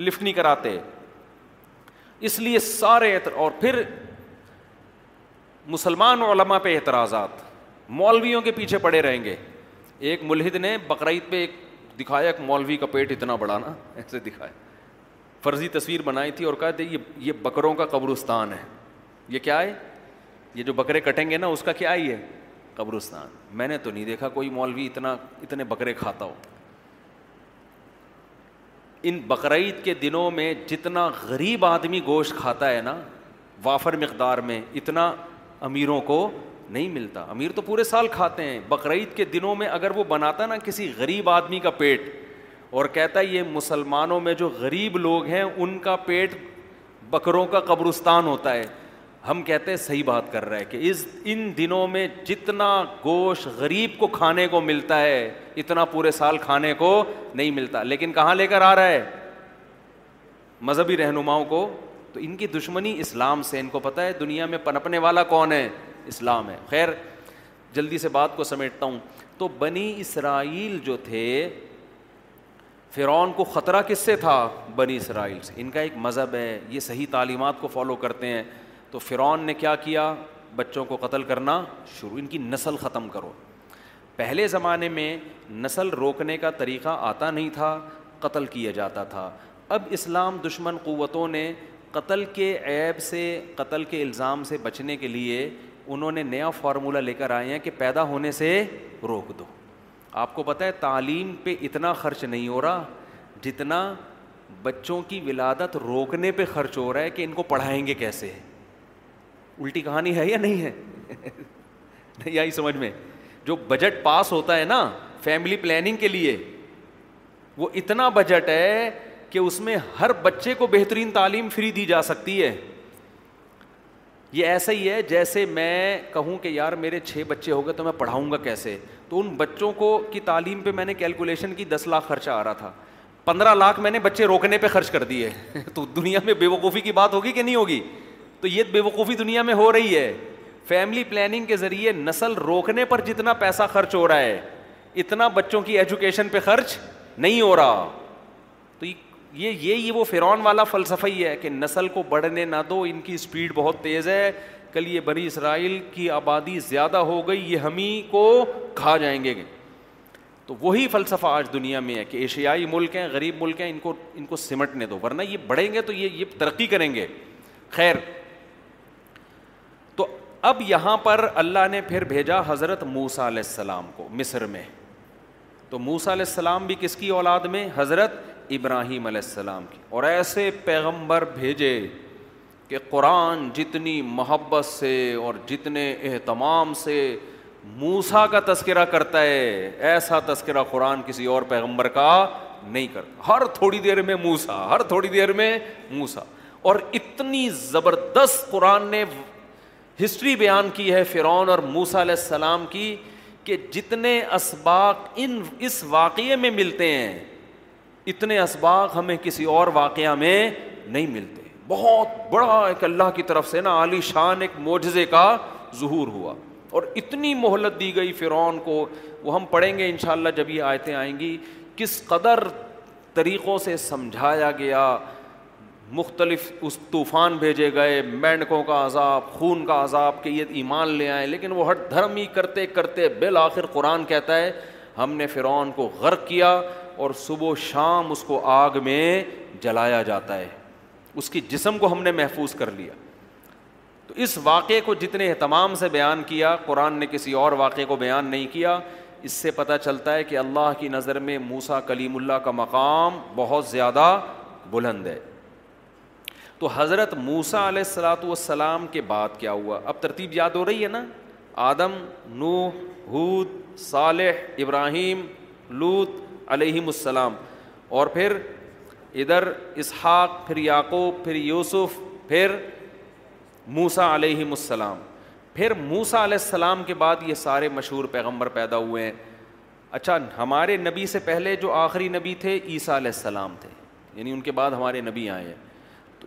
لفٹ نہیں کراتے اس لیے سارے اور پھر مسلمان علماء پہ اعتراضات مولویوں کے پیچھے پڑے رہیں گے ایک ملحد نے بقرعید پہ ایک دکھایا ایک مولوی کا پیٹ اتنا بڑا نا ایسے دکھایا فرضی تصویر بنائی تھی اور کہا یہ یہ بکروں کا قبرستان ہے یہ کیا ہے یہ جو بکرے کٹیں گے نا اس کا کیا ہی ہے قبرستان میں نے تو نہیں دیکھا کوئی مولوی اتنا اتنے بکرے کھاتا ہو ان بقرعید کے دنوں میں جتنا غریب آدمی گوشت کھاتا ہے نا وافر مقدار میں اتنا امیروں کو نہیں ملتا امیر تو پورے سال کھاتے ہیں بقرعید کے دنوں میں اگر وہ بناتا نا کسی غریب آدمی کا پیٹ اور کہتا ہے یہ مسلمانوں میں جو غریب لوگ ہیں ان کا پیٹ بکروں کا قبرستان ہوتا ہے ہم کہتے ہیں صحیح بات کر رہا ہے کہ اس ان دنوں میں جتنا گوشت غریب کو کھانے کو ملتا ہے اتنا پورے سال کھانے کو نہیں ملتا لیکن کہاں لے کر آ رہا ہے مذہبی رہنماؤں کو تو ان کی دشمنی اسلام سے ان کو پتہ ہے دنیا میں پنپنے والا کون ہے اسلام ہے خیر جلدی سے بات کو سمیٹتا ہوں تو بنی اسرائیل جو تھے فرعون کو خطرہ کس سے تھا بنی اسرائیل سے ان کا ایک مذہب ہے یہ صحیح تعلیمات کو فالو کرتے ہیں تو فرعون نے کیا کیا بچوں کو قتل کرنا شروع ان کی نسل ختم کرو پہلے زمانے میں نسل روکنے کا طریقہ آتا نہیں تھا قتل کیا جاتا تھا اب اسلام دشمن قوتوں نے قتل کے عیب سے قتل کے الزام سے بچنے کے لیے انہوں نے نیا فارمولہ لے کر آئے ہیں کہ پیدا ہونے سے روک دو آپ کو پتہ ہے تعلیم پہ اتنا خرچ نہیں ہو رہا جتنا بچوں کی ولادت روکنے پہ خرچ ہو رہا ہے کہ ان کو پڑھائیں گے کیسے ہے الٹی کہانی ہے یا نہیں ہے نہیں آئی سمجھ میں جو بجٹ پاس ہوتا ہے نا فیملی پلاننگ کے لیے وہ اتنا بجٹ ہے کہ اس میں ہر بچے کو بہترین تعلیم فری دی جا سکتی ہے یہ ایسا ہی ہے جیسے میں کہوں کہ یار میرے چھ بچے ہو گئے تو میں پڑھاؤں گا کیسے تو ان بچوں کو کی تعلیم پہ میں نے کیلکولیشن کی دس لاکھ خرچہ آ رہا تھا پندرہ لاکھ میں نے بچے روکنے پہ خرچ کر دیے تو دنیا میں بے وقوفی کی بات ہوگی کہ نہیں ہوگی تو یہ بے وقوفی دنیا میں ہو رہی ہے فیملی پلاننگ کے ذریعے نسل روکنے پر جتنا پیسہ خرچ ہو رہا ہے اتنا بچوں کی ایجوکیشن پہ خرچ نہیں ہو رہا تو یہ یہ وہ فرعون والا فلسفہ ہی ہے کہ نسل کو بڑھنے نہ دو ان کی اسپیڈ بہت تیز ہے کل یہ بنی اسرائیل کی آبادی زیادہ ہو گئی یہ ہم ہی کو کھا جائیں گے تو وہی فلسفہ آج دنیا میں ہے کہ ایشیائی ملک ہیں غریب ملک ہیں ان کو ان کو سمٹنے دو ورنہ یہ بڑھیں گے تو یہ یہ ترقی کریں گے خیر اب یہاں پر اللہ نے پھر بھیجا حضرت موسا علیہ السلام کو مصر میں تو موسا علیہ السلام بھی کس کی اولاد میں حضرت ابراہیم علیہ السلام کی اور ایسے پیغمبر بھیجے کہ قرآن جتنی محبت سے اور جتنے اہتمام سے موسا کا تذکرہ کرتا ہے ایسا تذکرہ قرآن کسی اور پیغمبر کا نہیں کرتا ہر تھوڑی دیر میں موسا ہر تھوڑی دیر میں موسا اور اتنی زبردست قرآن نے ہسٹری بیان کی ہے فرعون اور موسا علیہ السلام کی کہ جتنے اسباق ان اس واقعے میں ملتے ہیں اتنے اسباق ہمیں کسی اور واقعہ میں نہیں ملتے بہت بڑا ایک اللہ کی طرف سے نا عالی شان ایک معجزے کا ظہور ہوا اور اتنی مہلت دی گئی فرعون کو وہ ہم پڑھیں گے انشاءاللہ جب یہ آیتیں آئیں گی کس قدر طریقوں سے سمجھایا گیا مختلف اس طوفان بھیجے گئے مینڈکوں کا عذاب خون کا عذاب کہ یہ ایمان لے آئیں لیکن وہ ہر دھرم ہی کرتے کرتے بالآخر قرآن کہتا ہے ہم نے فرعون کو غرق کیا اور صبح و شام اس کو آگ میں جلایا جاتا ہے اس کی جسم کو ہم نے محفوظ کر لیا تو اس واقعے کو جتنے اہتمام سے بیان کیا قرآن نے کسی اور واقعے کو بیان نہیں کیا اس سے پتہ چلتا ہے کہ اللہ کی نظر میں موسا کلیم اللہ کا مقام بہت زیادہ بلند ہے تو حضرت موسا علیہ السلاۃ والسلام کے بعد کیا ہوا اب ترتیب یاد ہو رہی ہے نا آدم نوح ہود صالح ابراہیم لوت علیہم السلام اور پھر ادھر اسحاق پھر یعقوب پھر یوسف پھر موسا علیہم السلام پھر موسا علیہ السلام کے بعد یہ سارے مشہور پیغمبر پیدا ہوئے ہیں اچھا ہمارے نبی سے پہلے جو آخری نبی تھے عیسیٰ علیہ السلام تھے یعنی ان کے بعد ہمارے نبی آئے ہیں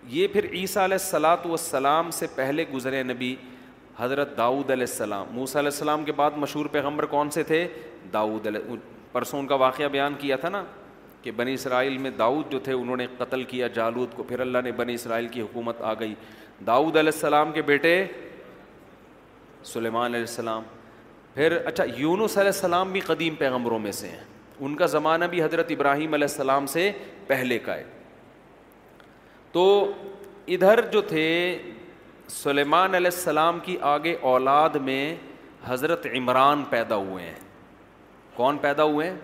یہ پھر عیسیٰ علیہ السلاۃ والسلام سے پہلے گزرے نبی حضرت داؤد علیہ السلام موسیٰ علیہ السلام کے بعد مشہور پیغمبر کون سے تھے داؤد علیہ پرسوں ان کا واقعہ بیان کیا تھا نا کہ بنی اسرائیل میں داؤد جو تھے انہوں نے قتل کیا جالود کو پھر اللہ نے بنی اسرائیل کی حکومت آ گئی داؤد علیہ السلام کے بیٹے سلیمان علیہ السلام پھر اچھا یونس علیہ السلام بھی قدیم پیغمبروں میں سے ہیں ان کا زمانہ بھی حضرت ابراہیم علیہ السلام سے پہلے کا ہے تو ادھر جو تھے سلیمان علیہ السلام کی آگے اولاد میں حضرت عمران پیدا ہوئے ہیں کون پیدا ہوئے ہیں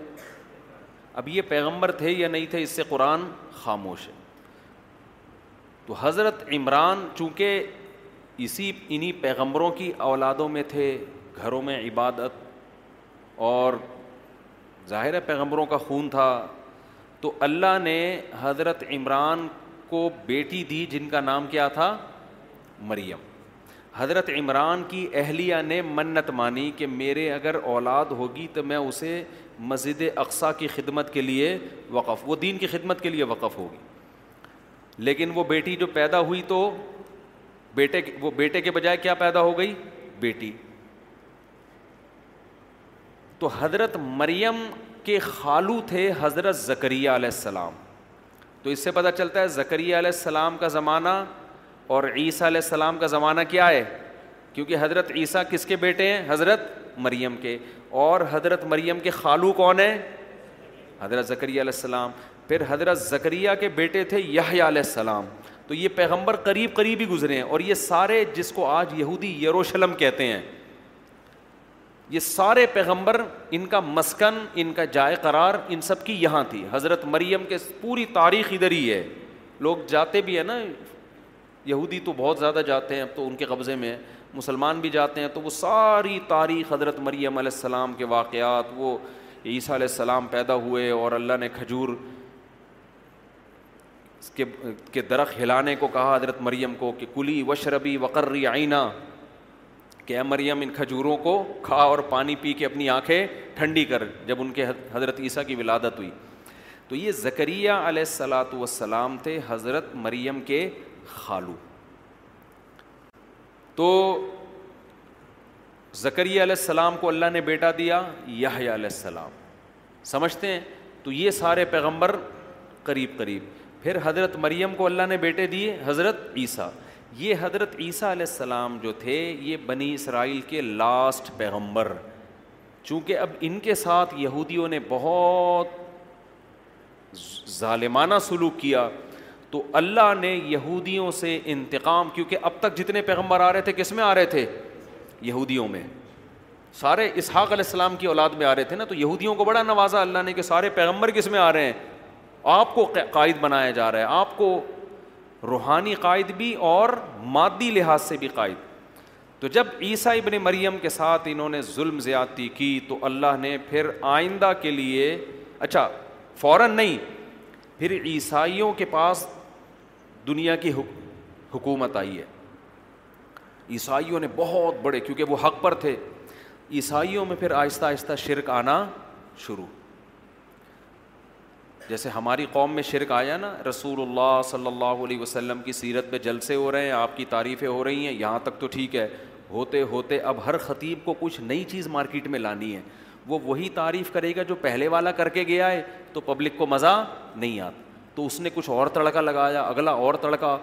اب یہ پیغمبر تھے یا نہیں تھے اس سے قرآن خاموش ہے تو حضرت عمران چونکہ اسی انہیں پیغمبروں کی اولادوں میں تھے گھروں میں عبادت اور ظاہر پیغمبروں کا خون تھا تو اللہ نے حضرت عمران کو بیٹی دی جن کا نام کیا تھا مریم حضرت عمران کی اہلیہ نے منت مانی کہ میرے اگر اولاد ہوگی تو میں اسے مسجد اقسا کی خدمت کے لیے وقف وہ دین کی خدمت کے لیے وقف ہوگی لیکن وہ بیٹی جو پیدا ہوئی تو بیٹے وہ بیٹے کے بجائے کیا پیدا ہو گئی بیٹی تو حضرت مریم کے خالو تھے حضرت ذکریہ علیہ السلام تو اس سے پتہ چلتا ہے زکریہ علیہ السلام کا زمانہ اور عیسیٰ علیہ السلام کا زمانہ کیا ہے کیونکہ حضرت عیسیٰ کس کے بیٹے ہیں حضرت مریم کے اور حضرت مریم کے خالو کون ہیں حضرت ذکری علیہ السلام پھر حضرت ذکریہ کے بیٹے تھے یحییٰ علیہ السلام تو یہ پیغمبر قریب قریب ہی گزرے ہیں اور یہ سارے جس کو آج یہودی یروشلم کہتے ہیں یہ سارے پیغمبر ان کا مسکن ان کا جائے قرار ان سب کی یہاں تھی حضرت مریم کے پوری تاریخ ادھر ہی ہے لوگ جاتے بھی ہیں نا یہودی تو بہت زیادہ جاتے ہیں اب تو ان کے قبضے میں مسلمان بھی جاتے ہیں تو وہ ساری تاریخ حضرت مریم علیہ السلام کے واقعات وہ عیسیٰ علیہ السلام پیدا ہوئے اور اللہ نے کھجور کے درخت ہلانے کو کہا حضرت مریم کو کہ کلی وشربی وقرری آئینہ کہ اے مریم ان کھجوروں کو کھا اور پانی پی کے اپنی آنکھیں ٹھنڈی کر جب ان کے حضرت عیسیٰ کی ولادت ہوئی تو یہ زکریہ علیہ السلاۃ والسلام تھے حضرت مریم کے خالو تو زکریہ علیہ السلام کو اللہ نے بیٹا دیا یہ علیہ السلام سمجھتے ہیں تو یہ سارے پیغمبر قریب قریب پھر حضرت مریم کو اللہ نے بیٹے دیے حضرت عیسیٰ یہ حضرت عیسیٰ علیہ السلام جو تھے یہ بنی اسرائیل کے لاسٹ پیغمبر چونکہ اب ان کے ساتھ یہودیوں نے بہت ظالمانہ سلوک کیا تو اللہ نے یہودیوں سے انتقام کیونکہ اب تک جتنے پیغمبر آ رہے تھے کس میں آ رہے تھے یہودیوں میں سارے اسحاق علیہ السلام کی اولاد میں آ رہے تھے نا تو یہودیوں کو بڑا نوازا اللہ نے کہ سارے پیغمبر کس میں آ رہے ہیں آپ کو قائد بنایا جا رہا ہے آپ کو روحانی قائد بھی اور مادی لحاظ سے بھی قائد تو جب عیسیٰ ابن مریم کے ساتھ انہوں نے ظلم زیادتی کی تو اللہ نے پھر آئندہ کے لیے اچھا فوراً نہیں پھر عیسائیوں کے پاس دنیا کی حکومت آئی ہے عیسائیوں نے بہت بڑے کیونکہ وہ حق پر تھے عیسائیوں میں پھر آہستہ آہستہ شرک آنا شروع جیسے ہماری قوم میں شرک آیا نا رسول اللہ صلی اللہ علیہ وسلم کی سیرت پہ جلسے ہو رہے ہیں آپ کی تعریفیں ہو رہی ہیں یہاں تک تو ٹھیک ہے ہوتے ہوتے اب ہر خطیب کو کچھ نئی چیز مارکیٹ میں لانی ہے وہ وہی تعریف کرے گا جو پہلے والا کر کے گیا ہے تو پبلک کو مزہ نہیں آتا تو اس نے کچھ اور تڑکا لگایا اگلا اور تڑکا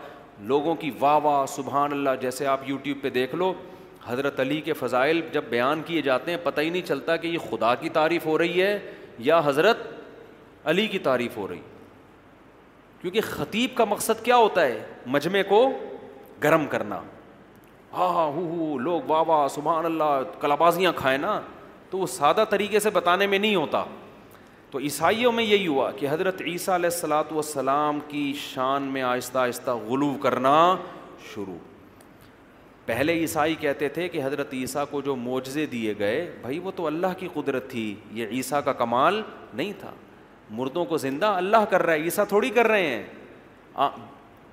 لوگوں کی واہ واہ سبحان اللہ جیسے آپ یوٹیوب پہ دیکھ لو حضرت علی کے فضائل جب بیان کیے جاتے ہیں پتہ ہی نہیں چلتا کہ یہ خدا کی تعریف ہو رہی ہے یا حضرت علی کی تعریف ہو رہی کیونکہ خطیب کا مقصد کیا ہوتا ہے مجمع کو گرم کرنا ہاں،, ہاں ہو ہو لوگ واہ واہ سبحان اللہ کلابازیاں کھائیں نا تو وہ سادہ طریقے سے بتانے میں نہیں ہوتا تو عیسائیوں میں یہی ہوا کہ حضرت عیسیٰ علیہ السلاۃ والسلام کی شان میں آہستہ آہستہ غلو کرنا شروع پہلے عیسائی کہتے تھے کہ حضرت عیسیٰ کو جو معجزے دیے گئے بھائی وہ تو اللہ کی قدرت تھی یہ عیسیٰ کا کمال نہیں تھا مردوں کو زندہ اللہ کر رہا ہے عیسیٰ تھوڑی کر رہے ہیں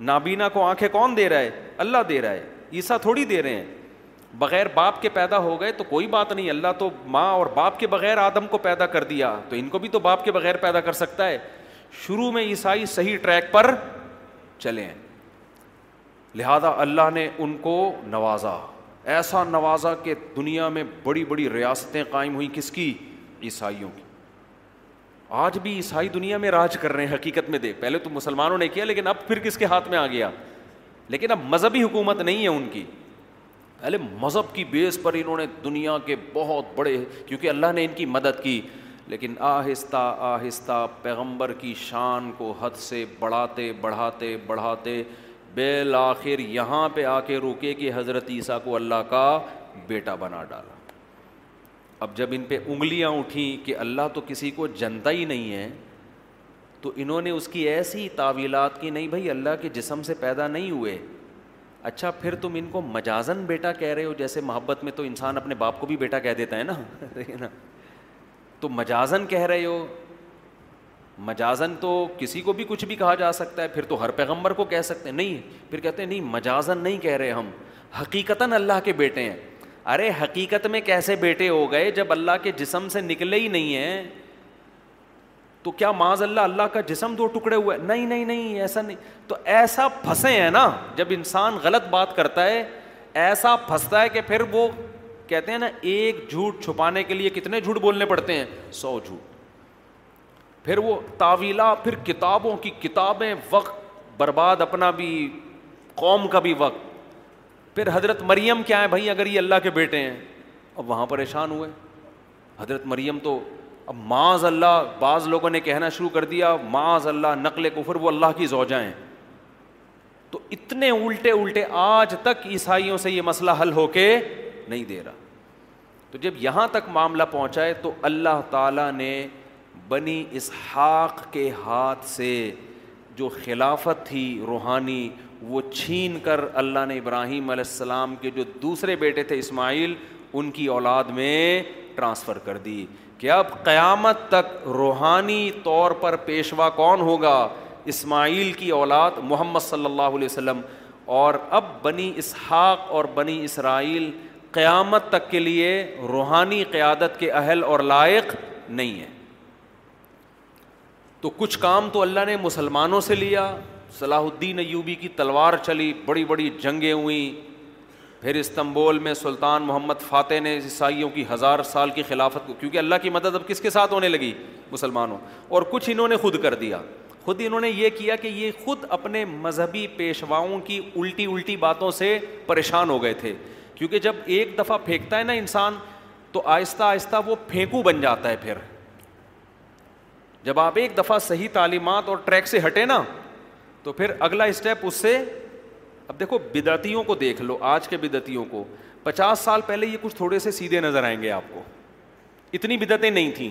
نابینا کو آنکھیں کون دے رہا ہے اللہ دے رہا ہے عیسیٰ تھوڑی دے رہے ہیں بغیر باپ کے پیدا ہو گئے تو کوئی بات نہیں اللہ تو ماں اور باپ کے بغیر آدم کو پیدا کر دیا تو ان کو بھی تو باپ کے بغیر پیدا کر سکتا ہے شروع میں عیسائی صحیح ٹریک پر چلے ہیں لہذا اللہ نے ان کو نوازا ایسا نوازا کہ دنیا میں بڑی بڑی ریاستیں قائم ہوئیں کس کی عیسائیوں کی آج بھی عیسائی دنیا میں راج کر رہے ہیں حقیقت میں دے پہلے تو مسلمانوں نے کیا لیکن اب پھر کس کے ہاتھ میں آ گیا لیکن اب مذہبی حکومت نہیں ہے ان کی پہلے مذہب کی بیس پر انہوں نے دنیا کے بہت بڑے کیونکہ اللہ نے ان کی مدد کی لیکن آہستہ آہستہ پیغمبر کی شان کو حد سے بڑھاتے بڑھاتے بڑھاتے بالآخر یہاں پہ آ کے روکے کہ حضرت عیسیٰ کو اللہ کا بیٹا بنا ڈالا اب جب ان پہ انگلیاں اٹھیں کہ اللہ تو کسی کو جنتا ہی نہیں ہے تو انہوں نے اس کی ایسی تعویلات کی نہیں بھائی اللہ کے جسم سے پیدا نہیں ہوئے اچھا پھر تم ان کو مجازن بیٹا کہہ رہے ہو جیسے محبت میں تو انسان اپنے باپ کو بھی بیٹا کہہ دیتا ہے نا تو مجازن کہہ رہے ہو مجازن تو کسی کو بھی کچھ بھی کہا جا سکتا ہے پھر تو ہر پیغمبر کو کہہ سکتے ہیں نہیں پھر کہتے ہیں نہیں مجازن نہیں کہہ رہے ہم حقیقتاً اللہ کے بیٹے ہیں ارے حقیقت میں کیسے بیٹے ہو گئے جب اللہ کے جسم سے نکلے ہی نہیں ہیں تو کیا معاذ اللہ اللہ کا جسم دو ٹکڑے ہوئے نہیں نہیں ایسا نہیں تو ایسا پھنسے ہیں نا جب انسان غلط بات کرتا ہے ایسا پھنستا ہے کہ پھر وہ کہتے ہیں نا ایک جھوٹ چھپانے کے لیے کتنے جھوٹ بولنے پڑتے ہیں سو جھوٹ پھر وہ تاویلا پھر کتابوں کی کتابیں وقت برباد اپنا بھی قوم کا بھی وقت پھر حضرت مریم کیا ہے بھائی اگر یہ اللہ کے بیٹے ہیں اب وہاں پریشان ہوئے حضرت مریم تو اب معاذ اللہ بعض لوگوں نے کہنا شروع کر دیا معاذ اللہ نقل کفر وہ اللہ کی زوجہ ہیں تو اتنے الٹے الٹے آج تک عیسائیوں سے یہ مسئلہ حل ہو کے نہیں دے رہا تو جب یہاں تک معاملہ پہنچا ہے تو اللہ تعالیٰ نے بنی اسحاق کے ہاتھ سے جو خلافت تھی روحانی وہ چھین کر اللہ نے ابراہیم علیہ السلام کے جو دوسرے بیٹے تھے اسماعیل ان کی اولاد میں ٹرانسفر کر دی کہ اب قیامت تک روحانی طور پر پیشوا کون ہوگا اسماعیل کی اولاد محمد صلی اللہ علیہ وسلم اور اب بنی اسحاق اور بنی اسرائیل قیامت تک کے لیے روحانی قیادت کے اہل اور لائق نہیں ہیں تو کچھ کام تو اللہ نے مسلمانوں سے لیا صلاح الدین ایوبی کی تلوار چلی بڑی بڑی جنگیں ہوئیں پھر استنبول میں سلطان محمد فاتح نے عیسائیوں کی ہزار سال کی خلافت کو کیونکہ اللہ کی مدد اب کس کے ساتھ ہونے لگی مسلمانوں اور کچھ انہوں نے خود کر دیا خود انہوں نے یہ کیا کہ یہ خود اپنے مذہبی پیشواؤں کی الٹی الٹی باتوں سے پریشان ہو گئے تھے کیونکہ جب ایک دفعہ پھینکتا ہے نا انسان تو آہستہ آہستہ وہ پھینکو بن جاتا ہے پھر جب آپ ایک دفعہ صحیح تعلیمات اور ٹریک سے ہٹے نا تو پھر اگلا اسٹیپ اس سے اب دیکھو بدعتیوں کو دیکھ لو آج کے بدعتیوں کو پچاس سال پہلے یہ کچھ تھوڑے سے سیدھے نظر آئیں گے آپ کو اتنی بدعتیں نہیں تھیں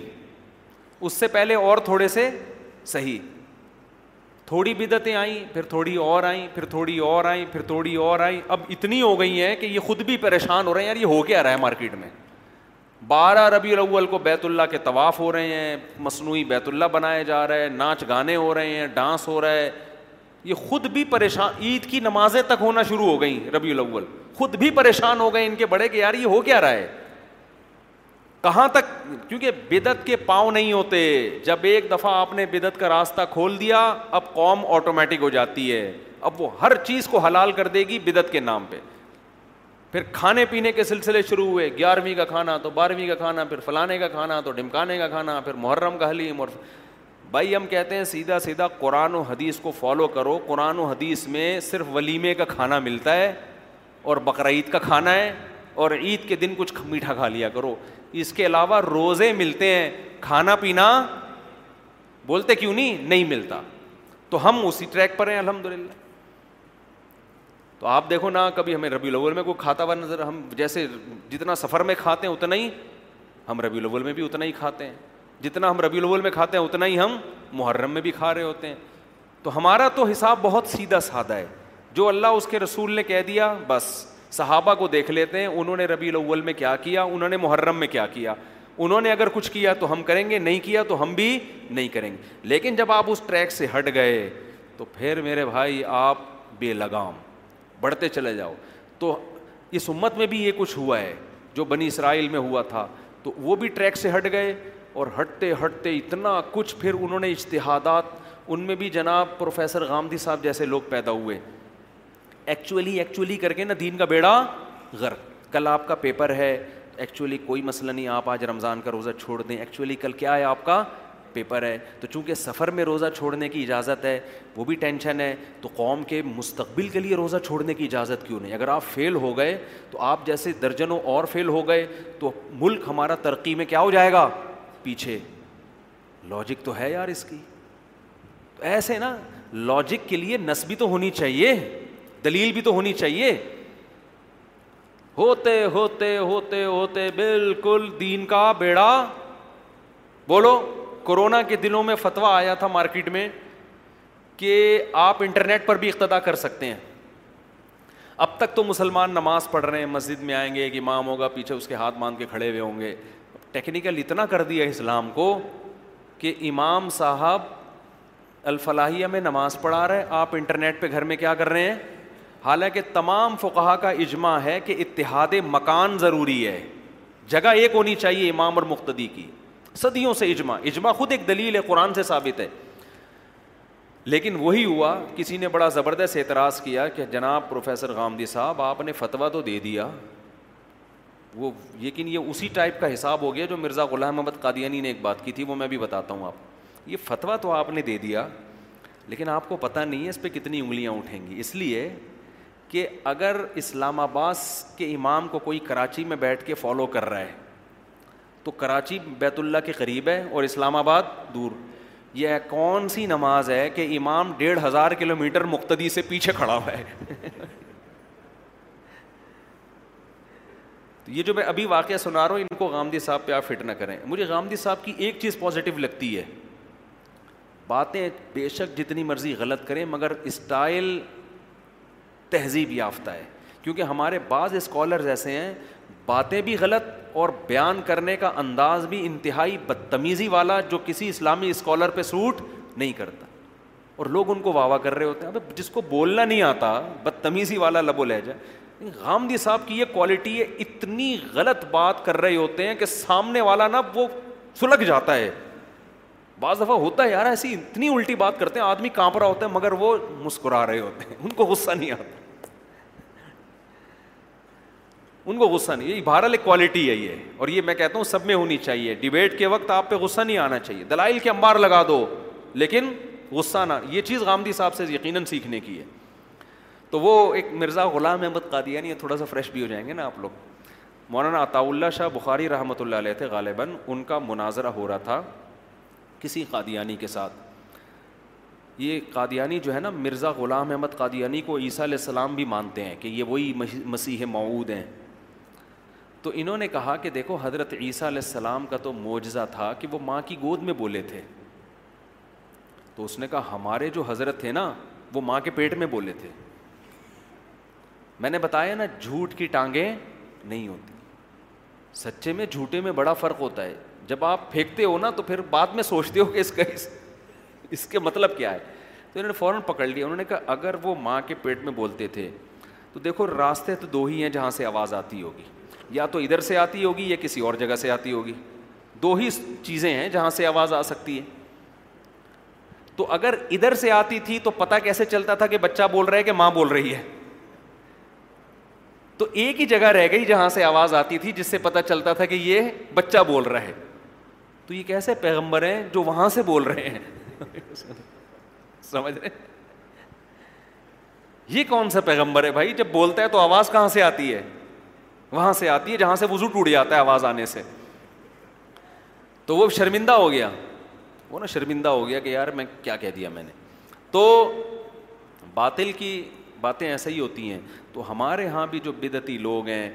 اس سے پہلے اور تھوڑے سے صحیح تھوڑی بدعتیں آئیں پھر تھوڑی اور آئیں پھر تھوڑی اور آئیں پھر تھوڑی اور آئیں اب اتنی ہو گئی ہیں کہ یہ خود بھی پریشان ہو رہے ہیں یار یہ ہو کیا رہا ہے مارکیٹ میں بارہ ربیع الاول کو بیت اللہ کے طواف ہو رہے ہیں مصنوعی بیت اللہ بنائے جا رہے ہیں ناچ گانے ہو رہے ہیں ڈانس ہو رہا ہے یہ خود بھی پریشان عید کی نمازیں تک ہونا شروع ہو گئیں ربیع الاول خود بھی پریشان ہو گئے ان کے بڑے کہ یار یہ ہو کیا رہا ہے کہاں تک کیونکہ کے پاؤں نہیں ہوتے جب ایک دفعہ آپ نے بدت کا راستہ کھول دیا اب قوم آٹومیٹک ہو جاتی ہے اب وہ ہر چیز کو حلال کر دے گی بدعت کے نام پہ پھر کھانے پینے کے سلسلے شروع ہوئے گیارہویں کا کھانا تو بارہویں کا کھانا پھر فلانے کا کھانا تو ڈمکانے کا کھانا پھر محرم کا حلیم اور بھائی ہم کہتے ہیں سیدھا سیدھا قرآن و حدیث کو فالو کرو قرآن و حدیث میں صرف ولیمے کا کھانا ملتا ہے اور بقرعید کا کھانا ہے اور عید کے دن کچھ میٹھا کھا لیا کرو اس کے علاوہ روزے ملتے ہیں کھانا پینا بولتے کیوں نہیں نہیں ملتا تو ہم اسی ٹریک پر ہیں الحمد للہ تو آپ دیکھو نا کبھی ہمیں ربی الاول میں کوئی کھاتا ہوا نظر ہم جیسے جتنا سفر میں کھاتے ہیں اتنا ہی ہم ربی الاول میں بھی اتنا ہی کھاتے ہیں جتنا ہم ربی الاول میں کھاتے ہیں اتنا ہی ہم محرم میں بھی کھا رہے ہوتے ہیں تو ہمارا تو حساب بہت سیدھا سادہ ہے جو اللہ اس کے رسول نے کہہ دیا بس صحابہ کو دیکھ لیتے ہیں انہوں نے ربی الاول میں کیا کیا انہوں نے محرم میں کیا کیا انہوں نے اگر کچھ کیا تو ہم کریں گے نہیں کیا تو ہم بھی نہیں کریں گے لیکن جب آپ اس ٹریک سے ہٹ گئے تو پھر میرے بھائی آپ بے لگام بڑھتے چلے جاؤ تو اس امت میں بھی یہ کچھ ہوا ہے جو بنی اسرائیل میں ہوا تھا تو وہ بھی ٹریک سے ہٹ گئے اور ہٹتے ہٹتے اتنا کچھ پھر انہوں نے اجتہادات ان میں بھی جناب پروفیسر غامدی صاحب جیسے لوگ پیدا ہوئے ایکچولی ایکچولی کر کے نا دین کا بیڑا غر کل آپ کا پیپر ہے ایکچولی کوئی مسئلہ نہیں آپ آج رمضان کا روزہ چھوڑ دیں ایکچولی کل کیا ہے آپ کا پیپر ہے تو چونکہ سفر میں روزہ چھوڑنے کی اجازت ہے وہ بھی ٹینشن ہے تو قوم کے مستقبل کے لیے روزہ چھوڑنے کی اجازت کیوں نہیں اگر آپ فیل ہو گئے تو آپ جیسے درجنوں اور فیل ہو گئے تو ملک ہمارا ترقی میں کیا ہو جائے گا پیچھے لاجک تو ہے یار اس کی تو ایسے نا لاجک کے لیے نسبی تو ہونی چاہیے دلیل بھی تو ہونی چاہیے ہوتے ہوتے ہوتے ہوتے بالکل دین کا بیڑا بولو کورونا کے دنوں میں فتوا آیا تھا مارکیٹ میں کہ آپ انٹرنیٹ پر بھی اقتدا کر سکتے ہیں اب تک تو مسلمان نماز پڑھ رہے ہیں مسجد میں آئیں گے کہ امام ہوگا پیچھے اس کے ہاتھ باندھ کے کھڑے ہوئے ہوں گے ٹیکنیکل اتنا کر دیا اسلام کو کہ امام صاحب الفلاحیہ میں نماز پڑھا رہے ہیں آپ انٹرنیٹ پہ گھر میں کیا کر رہے ہیں حالانکہ تمام فقہ کا اجماع ہے کہ اتحاد مکان ضروری ہے جگہ ایک ہونی چاہیے امام اور مقتدی کی صدیوں سے اجماع اجماع خود ایک دلیل ہے قرآن سے ثابت ہے لیکن وہی ہوا کسی نے بڑا زبردست اعتراض کیا کہ جناب پروفیسر غامدی صاحب آپ نے فتویٰ تو دے دیا وہ لیکن یہ اسی ٹائپ کا حساب ہو گیا جو مرزا غلام احمد قادیانی نے ایک بات کی تھی وہ میں بھی بتاتا ہوں آپ یہ فتویٰ تو آپ نے دے دیا لیکن آپ کو پتہ نہیں ہے اس پہ کتنی انگلیاں اٹھیں گی اس لیے کہ اگر اسلام آباد کے امام کو کوئی کراچی میں بیٹھ کے فالو کر رہا ہے تو کراچی بیت اللہ کے قریب ہے اور اسلام آباد دور یہ کون سی نماز ہے کہ امام ڈیڑھ ہزار کلو میٹر مقتدی سے پیچھے کھڑا ہوا ہے تو یہ جو میں ابھی واقعہ سنا رہا ہوں ان کو غامدی صاحب پہ آپ فٹ نہ کریں مجھے غامدی صاحب کی ایک چیز پازیٹیو لگتی ہے باتیں بے شک جتنی مرضی غلط کریں مگر اسٹائل تہذیب یافتہ ہے کیونکہ ہمارے بعض اسکالرز ایسے ہیں باتیں بھی غلط اور بیان کرنے کا انداز بھی انتہائی بدتمیزی والا جو کسی اسلامی اسکالر پہ سوٹ نہیں کرتا اور لوگ ان کو واہ کر رہے ہوتے ہیں اب جس کو بولنا نہیں آتا بدتمیزی والا لب و لہجہ غامدی صاحب کی یہ کوالٹی ہے اتنی غلط بات کر رہے ہوتے ہیں کہ سامنے والا نا وہ سلک جاتا ہے بعض دفعہ ہوتا ہے یار ایسی اتنی الٹی بات کرتے ہیں آدمی کانپ رہا ہوتا ہے مگر وہ مسکرا رہے ہوتے ہیں ان کو غصہ نہیں آتا ان کو غصہ نہیں ایک کوالٹی ہے یہ اور یہ میں کہتا ہوں سب میں ہونی چاہیے ڈبیٹ کے وقت آپ پہ غصہ نہیں آنا چاہیے دلائل کے انبار لگا دو لیکن غصہ نہ یہ چیز غامدی صاحب سے یقیناً سیکھنے کی ہے تو وہ ایک مرزا غلام احمد قادیانی تھوڑا سا فریش بھی ہو جائیں گے نا آپ لوگ مولانا عطاء اللہ شاہ بخاری رحمۃ اللہ علیہ تھے غالباً ان کا مناظرہ ہو رہا تھا کسی قادیانی کے ساتھ یہ قادیانی جو ہے نا مرزا غلام احمد قادیانی کو عیسیٰ علیہ السلام بھی مانتے ہیں کہ یہ وہی مسیح معود ہیں تو انہوں نے کہا کہ دیکھو حضرت عیسیٰ علیہ السلام کا تو معجزہ تھا کہ وہ ماں کی گود میں بولے تھے تو اس نے کہا ہمارے جو حضرت تھے نا وہ ماں کے پیٹ میں بولے تھے میں نے بتایا نا جھوٹ کی ٹانگیں نہیں ہوتی سچے میں جھوٹے میں بڑا فرق ہوتا ہے جب آپ پھینکتے ہو نا تو پھر بعد میں سوچتے ہو کہ اس کا اس کے مطلب کیا ہے تو انہوں نے فوراً پکڑ لیا انہوں نے کہا اگر وہ ماں کے پیٹ میں بولتے تھے تو دیکھو راستے تو دو ہی ہیں جہاں سے آواز آتی ہوگی یا تو ادھر سے آتی ہوگی یا کسی اور جگہ سے آتی ہوگی دو ہی چیزیں ہیں جہاں سے آواز آ سکتی ہے تو اگر ادھر سے آتی تھی تو پتہ کیسے چلتا تھا کہ بچہ بول رہا ہے کہ ماں بول رہی ہے تو ایک ہی جگہ رہ گئی جہاں سے آواز آتی تھی جس سے پتا چلتا تھا کہ یہ بچہ بول رہا ہے تو یہ کیسے پیغمبر ہیں جو وہاں سے بول رہے ہیں سمجھ رہے یہ کون سا پیغمبر ہے بھائی جب بولتا ہے تو آواز کہاں سے آتی ہے وہاں سے آتی ہے جہاں سے ٹوٹ جاتا ہے آواز آنے سے تو وہ شرمندہ ہو گیا وہ نا شرمندہ ہو گیا کہ یار میں کیا کہہ دیا میں نے تو باطل کی باتیں ایسے ہی ہوتی ہیں تو ہمارے ہاں بھی جو بدعتی لوگ ہیں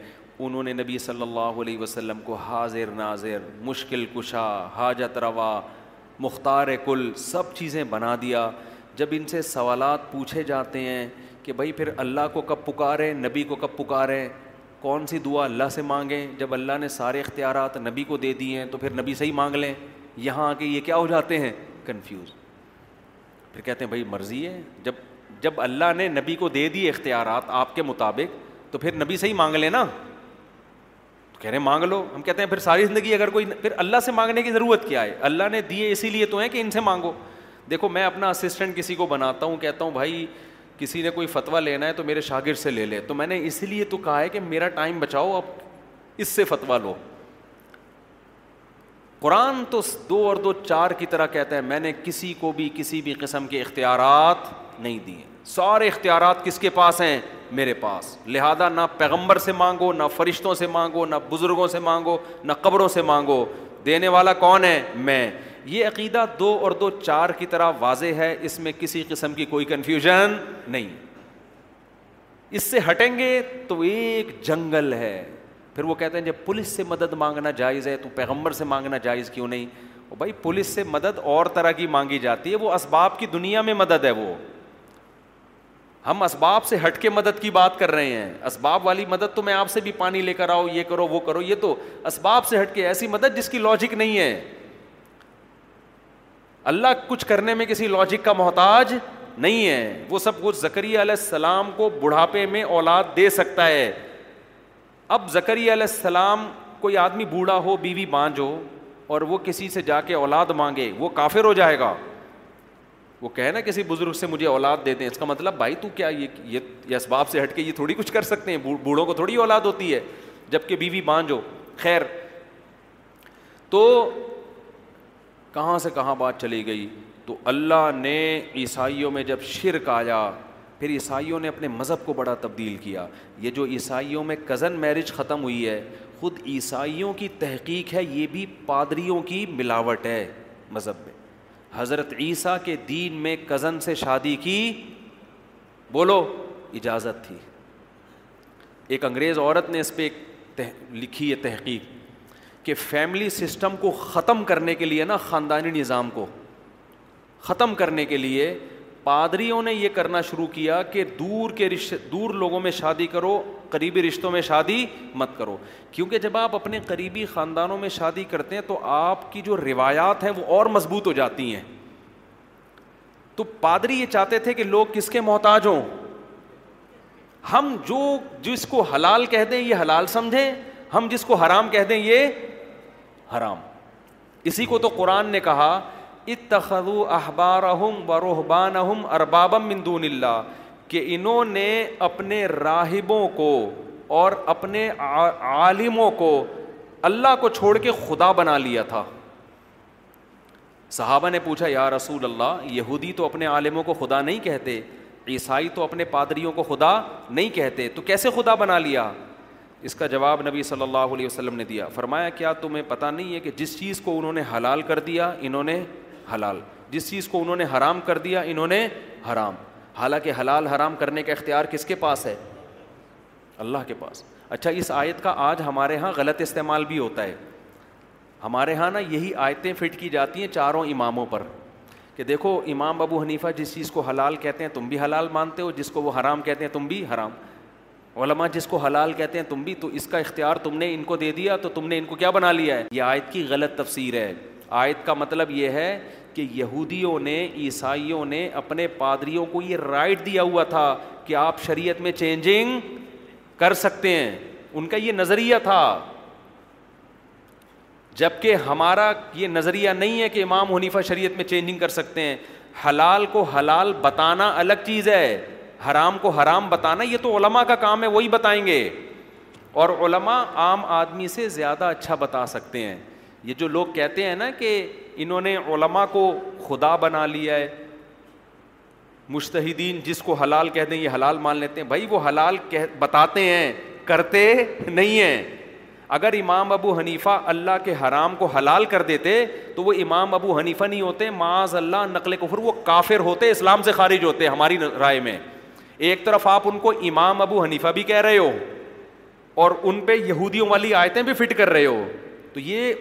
انہوں نے نبی صلی اللہ علیہ وسلم کو حاضر ناظر مشکل کشا حاجت روا مختار کل سب چیزیں بنا دیا جب ان سے سوالات پوچھے جاتے ہیں کہ بھائی پھر اللہ کو کب پکاریں نبی کو کب پکاریں کون سی دعا اللہ سے مانگیں جب اللہ نے سارے اختیارات نبی کو دے دیے ہیں تو پھر نبی سے ہی مانگ لیں یہاں آ کے یہ کیا ہو جاتے ہیں کنفیوز پھر کہتے ہیں بھائی مرضی ہے جب جب اللہ نے نبی کو دے دی اختیارات آپ کے مطابق تو پھر نبی سے ہی مانگ لینا تو کہہ رہے مانگ لو ہم کہتے ہیں پھر ساری زندگی اگر کوئی پھر اللہ سے مانگنے کی ضرورت کیا ہے اللہ نے دیے اسی لیے تو ہیں کہ ان سے مانگو دیکھو میں اپنا اسسٹنٹ کسی کو بناتا ہوں کہتا ہوں بھائی کسی نے کوئی فتویٰ لینا ہے تو میرے شاگرد سے لے لے تو میں نے اسی لیے تو کہا ہے کہ میرا ٹائم بچاؤ اب اس سے فتوا لو قرآن تو دو اور دو چار کی طرح کہتے ہیں میں نے کسی کو بھی کسی بھی قسم کے اختیارات نہیں دیے سارے اختیارات کس کے پاس ہیں میرے پاس لہذا نہ پیغمبر سے مانگو نہ فرشتوں سے مانگو نہ بزرگوں سے مانگو نہ قبروں سے مانگو دینے والا کون ہے میں یہ عقیدہ دو اور دو چار کی طرح واضح ہے اس میں کسی قسم کی کوئی کنفیوژن نہیں اس سے ہٹیں گے تو ایک جنگل ہے پھر وہ کہتے ہیں جب پولیس سے مدد مانگنا جائز ہے تو پیغمبر سے مانگنا جائز کیوں نہیں بھائی پولیس سے مدد اور طرح کی مانگی جاتی ہے وہ اسباب کی دنیا میں مدد ہے وہ ہم اسباب سے ہٹ کے مدد کی بات کر رہے ہیں اسباب والی مدد تو میں آپ سے بھی پانی لے کر آؤ یہ کرو وہ کرو یہ تو اسباب سے ہٹ کے ایسی مدد جس کی لاجک نہیں ہے اللہ کچھ کرنے میں کسی لاجک کا محتاج نہیں ہے وہ سب کچھ زکری علیہ السلام کو بڑھاپے میں اولاد دے سکتا ہے اب زکری علیہ السلام کوئی آدمی بوڑھا ہو بیوی بانجھ ہو اور وہ کسی سے جا کے اولاد مانگے وہ کافر ہو جائے گا وہ کہنا نا کسی بزرگ سے مجھے اولاد دیتے ہیں اس کا مطلب بھائی تو کیا یہ اسباب سے ہٹ کے یہ تھوڑی کچھ کر سکتے ہیں بوڑھوں کو تھوڑی اولاد ہوتی ہے جب کہ بیوی بانجو خیر تو کہاں سے کہاں بات چلی گئی تو اللہ نے عیسائیوں میں جب شرک آیا پھر عیسائیوں نے اپنے مذہب کو بڑا تبدیل کیا یہ جو عیسائیوں میں کزن میرج ختم ہوئی ہے خود عیسائیوں کی تحقیق ہے یہ بھی پادریوں کی ملاوٹ ہے مذہب میں حضرت عیسیٰ کے دین میں کزن سے شادی کی بولو اجازت تھی ایک انگریز عورت نے اس پہ ایک لکھی ہے تحقیق کہ فیملی سسٹم کو ختم کرنے کے لیے نا خاندانی نظام کو ختم کرنے کے لیے پادریوں نے یہ کرنا شروع کیا کہ دور کے رشتے دور لوگوں میں شادی کرو قریبی رشتوں میں شادی مت کرو کیونکہ جب آپ اپنے قریبی خاندانوں میں شادی کرتے ہیں تو آپ کی جو روایات ہیں وہ اور مضبوط ہو جاتی ہیں تو پادری یہ چاہتے تھے کہ لوگ کس کے محتاج ہوں ہم جو جس کو حلال کہہ دیں یہ حلال سمجھیں ہم جس کو حرام کہہ دیں یہ حرام اسی کو تو قرآن نے کہا اتخو اربابا من دون اللہ کہ انہوں نے اپنے راہبوں کو اور اپنے عالموں کو اللہ کو چھوڑ کے خدا بنا لیا تھا صحابہ نے پوچھا یا رسول اللہ یہودی تو اپنے عالموں کو خدا نہیں کہتے عیسائی تو اپنے پادریوں کو خدا نہیں کہتے تو کیسے خدا بنا لیا اس کا جواب نبی صلی اللہ علیہ وسلم نے دیا فرمایا کیا تمہیں پتا نہیں ہے کہ جس چیز کو انہوں نے حلال کر دیا انہوں نے حلال جس چیز کو انہوں نے حرام کر دیا انہوں نے حرام حالانکہ حلال حرام کرنے کا اختیار کس کے پاس ہے اللہ کے پاس اچھا اس آیت کا آج ہمارے ہاں غلط استعمال بھی ہوتا ہے ہمارے ہاں نا یہی آیتیں فٹ کی جاتی ہیں چاروں اماموں پر کہ دیکھو امام ابو حنیفہ جس چیز کو حلال کہتے ہیں تم بھی حلال مانتے ہو جس کو وہ حرام کہتے ہیں تم بھی حرام علماء جس کو حلال کہتے ہیں تم بھی تو اس کا اختیار تم نے ان کو دے دیا تو تم نے ان کو کیا بنا لیا ہے یہ آیت کی غلط تفسیر ہے آیت کا مطلب یہ ہے کہ یہودیوں نے عیسائیوں نے اپنے پادریوں کو یہ رائٹ دیا ہوا تھا کہ آپ شریعت میں چینجنگ کر سکتے ہیں ان کا یہ نظریہ تھا جبکہ ہمارا یہ نظریہ نہیں ہے کہ امام حنیفہ شریعت میں چینجنگ کر سکتے ہیں حلال کو حلال بتانا الگ چیز ہے حرام کو حرام بتانا یہ تو علماء کا کام ہے وہی بتائیں گے اور علماء عام آدمی سے زیادہ اچھا بتا سکتے ہیں یہ جو لوگ کہتے ہیں نا کہ انہوں نے علماء کو خدا بنا لیا ہے مشتحدین جس کو حلال کہہ دیں یہ حلال مان لیتے ہیں بھائی وہ حلال بتاتے ہیں کرتے نہیں ہیں اگر امام ابو حنیفہ اللہ کے حرام کو حلال کر دیتے تو وہ امام ابو حنیفہ نہیں ہوتے معاذ اللہ نقل کفر وہ کافر ہوتے اسلام سے خارج ہوتے ہماری رائے میں ایک طرف آپ ان کو امام ابو حنیفہ بھی کہہ رہے ہو اور ان پہ یہودیوں والی آیتیں بھی فٹ کر رہے ہو تو یہ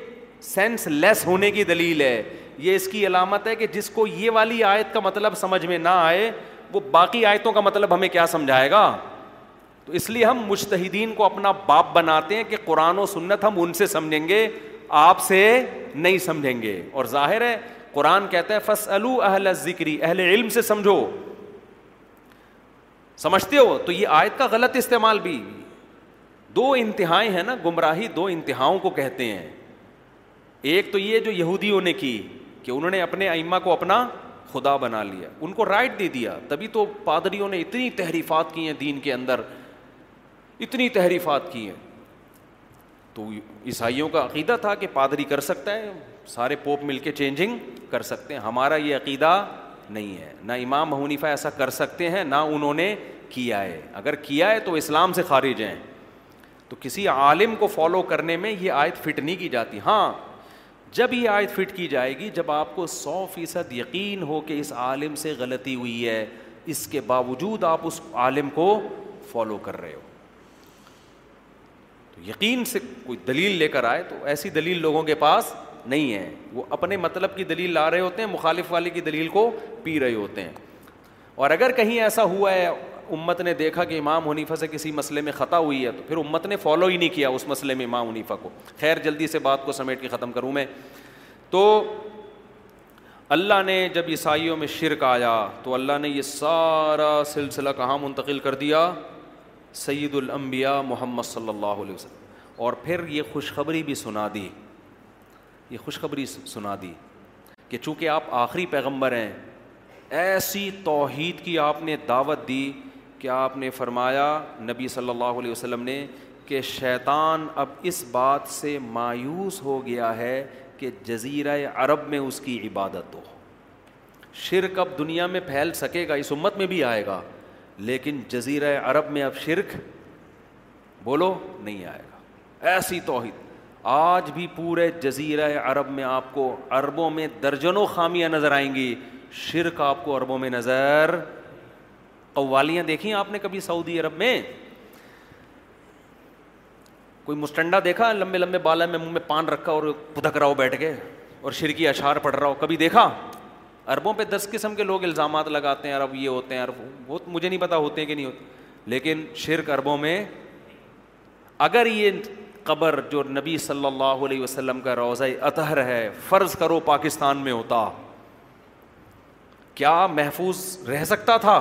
سینس لیس ہونے کی دلیل ہے یہ اس کی علامت ہے کہ جس کو یہ والی آیت کا مطلب سمجھ میں نہ آئے وہ باقی آیتوں کا مطلب ہمیں کیا سمجھائے گا تو اس لیے ہم مشتحدین کو اپنا باپ بناتے ہیں کہ قرآن و سنت ہم ان سے سمجھیں گے آپ سے نہیں سمجھیں گے اور ظاہر ہے قرآن کہتا ہے فص الو اہل ذکری اہل علم سے سمجھو سمجھتے ہو تو یہ آیت کا غلط استعمال بھی دو انتہائیں ہیں نا گمراہی دو انتہاؤں کو کہتے ہیں ایک تو یہ جو یہودیوں نے کی کہ انہوں نے اپنے ائمہ کو اپنا خدا بنا لیا ان کو رائٹ دے دیا تبھی تو پادریوں نے اتنی تحریفات کی ہیں دین کے اندر اتنی تحریفات کی ہیں تو عیسائیوں کا عقیدہ تھا کہ پادری کر سکتا ہے سارے پوپ مل کے چینجنگ کر سکتے ہیں ہمارا یہ عقیدہ نہیں ہے نہ امام حنیفہ ایسا کر سکتے ہیں نہ انہوں نے کیا ہے اگر کیا ہے تو اسلام سے خارج ہیں تو کسی عالم کو فالو کرنے میں یہ آیت فٹ نہیں کی جاتی ہاں جب یہ آیت فٹ کی جائے گی جب آپ کو سو فیصد یقین ہو کہ اس اس عالم سے غلطی ہوئی ہے کے باوجود آپ اس عالم کو فالو کر رہے ہو تو یقین سے کوئی دلیل لے کر آئے تو ایسی دلیل لوگوں کے پاس نہیں ہے وہ اپنے مطلب کی دلیل لا رہے ہوتے ہیں مخالف والے کی دلیل کو پی رہے ہوتے ہیں اور اگر کہیں ایسا ہوا ہے امت نے دیکھا کہ امام حنیفہ سے کسی مسئلے میں خطا ہوئی ہے تو پھر امت نے فالو ہی نہیں کیا اس مسئلے میں امام حنیفہ کو خیر جلدی سے بات کو سمیٹ کے ختم کروں میں تو اللہ نے جب عیسائیوں میں شرک آیا تو اللہ نے یہ سارا سلسلہ کہاں منتقل کر دیا سید الانبیاء محمد صلی اللہ علیہ وسلم اور پھر یہ خوشخبری بھی سنا دی یہ خوشخبری سنا دی کہ چونکہ آپ آخری پیغمبر ہیں ایسی توحید کی آپ نے دعوت دی کہ آپ نے فرمایا نبی صلی اللہ علیہ وسلم نے کہ شیطان اب اس بات سے مایوس ہو گیا ہے کہ جزیرہ عرب میں اس کی عبادت ہو شرک اب دنیا میں پھیل سکے گا اس امت میں بھی آئے گا لیکن جزیرہ عرب میں اب شرک بولو نہیں آئے گا ایسی توحید آج بھی پورے جزیرہ عرب میں آپ کو عربوں میں درجنوں خامیاں نظر آئیں گی شرک آپ کو عربوں میں نظر قوالیاں دیکھی آپ نے کبھی سعودی عرب میں کوئی مسٹنڈا دیکھا لمبے لمبے بالا میں منہ میں پان رکھا اور پتک رہا ہو بیٹھ کے اور شرکی کی اشار پڑ رہا ہو کبھی دیکھا اربوں پہ دس قسم کے لوگ الزامات لگاتے ہیں ارب یہ ہوتے ہیں وہ مجھے نہیں پتا ہوتے ہیں کہ نہیں ہوتے لیکن شرک اربوں میں اگر یہ قبر جو نبی صلی اللہ علیہ وسلم کا روضہ اطہر ہے فرض کرو پاکستان میں ہوتا کیا محفوظ رہ سکتا تھا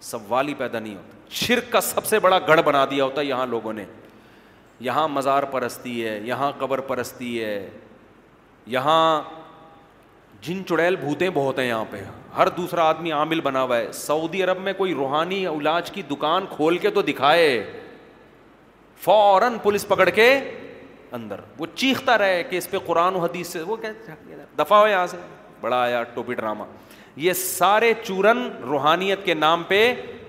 سوال ہی پیدا نہیں ہوتا شرک کا سب سے بڑا گڑھ بنا دیا ہوتا ہے یہاں لوگوں نے یہاں مزار پرستی ہے یہاں قبر پرستی ہے یہاں جن چڑیل بھوتیں بہت ہیں یہاں پہ ہر دوسرا آدمی عامل بنا ہوا ہے سعودی عرب میں کوئی روحانی علاج کی دکان کھول کے تو دکھائے فوراً پولیس پکڑ کے اندر وہ چیختا رہے کہ اس پہ قرآن و حدیث سے وہ دفاع ہو یہاں سے بڑا آیا ٹوپی ڈرامہ یہ سارے چورن روحانیت کے نام پہ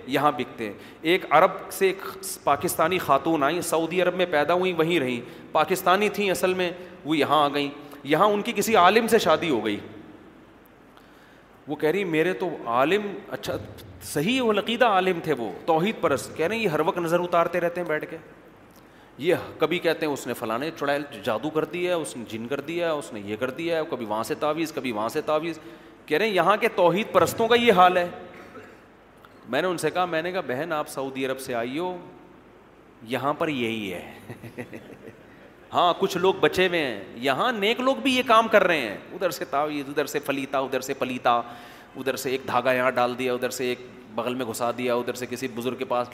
یہاں بکتے ہیں ایک عرب سے ایک پاکستانی خاتون آئیں سعودی عرب میں پیدا ہوئیں وہیں رہیں پاکستانی تھیں اصل میں وہ یہاں آ گئیں یہاں ان کی کسی عالم سے شادی ہو گئی وہ کہہ رہی میرے تو عالم اچھا صحیح و لقیدہ عالم تھے وہ توحید پرست کہہ رہے ہیں یہ ہر وقت نظر اتارتے رہتے ہیں بیٹھ کے یہ کبھی کہتے ہیں اس نے فلاں چڑھائے جادو کر دیا اس نے جن کر دیا ہے اس نے یہ کر دیا ہے کبھی وہاں سے تعویذ کبھی وہاں سے تعویذ کہہ رہے ہیں یہاں کے توحید پرستوں کا یہ حال ہے میں نے ان سے کہا میں نے کہا بہن آپ سعودی عرب سے آئی ہو یہاں پر یہی ہے ہاں کچھ لوگ بچے ہوئے ہیں یہاں نیک لوگ بھی یہ کام کر رہے ہیں ادھر سے ادھر سے پلیتا ادھر سے پلیتا ادھر سے ایک دھاگا یہاں ڈال دیا ادھر سے ایک بغل میں گھسا دیا ادھر سے کسی بزرگ کے پاس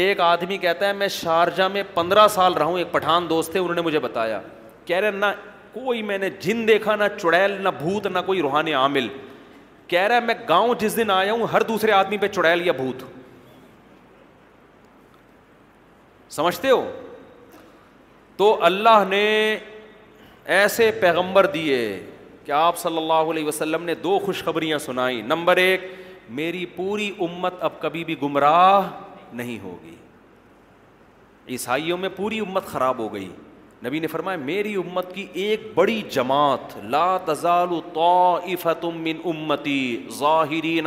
ایک آدمی کہتا ہے میں شارجہ میں پندرہ سال رہا ہوں ایک پٹھان دوست تھے انہوں نے مجھے بتایا کہہ رہے نہ کوئی میں نے جن دیکھا نہ چڑیل نہ بھوت نہ کوئی روحان عامل کہہ رہا ہے میں گاؤں جس دن آیا ہوں ہر دوسرے آدمی پہ چڑیل یا بھوت سمجھتے ہو تو اللہ نے ایسے پیغمبر دیے کہ آپ صلی اللہ علیہ وسلم نے دو خوشخبریاں سنائی نمبر ایک میری پوری امت اب کبھی بھی گمراہ نہیں ہوگی عیسائیوں میں پوری امت خراب ہو گئی نبی نے فرمایا میری امت کی ایک بڑی جماعت لا تزال من امتی ظاہرین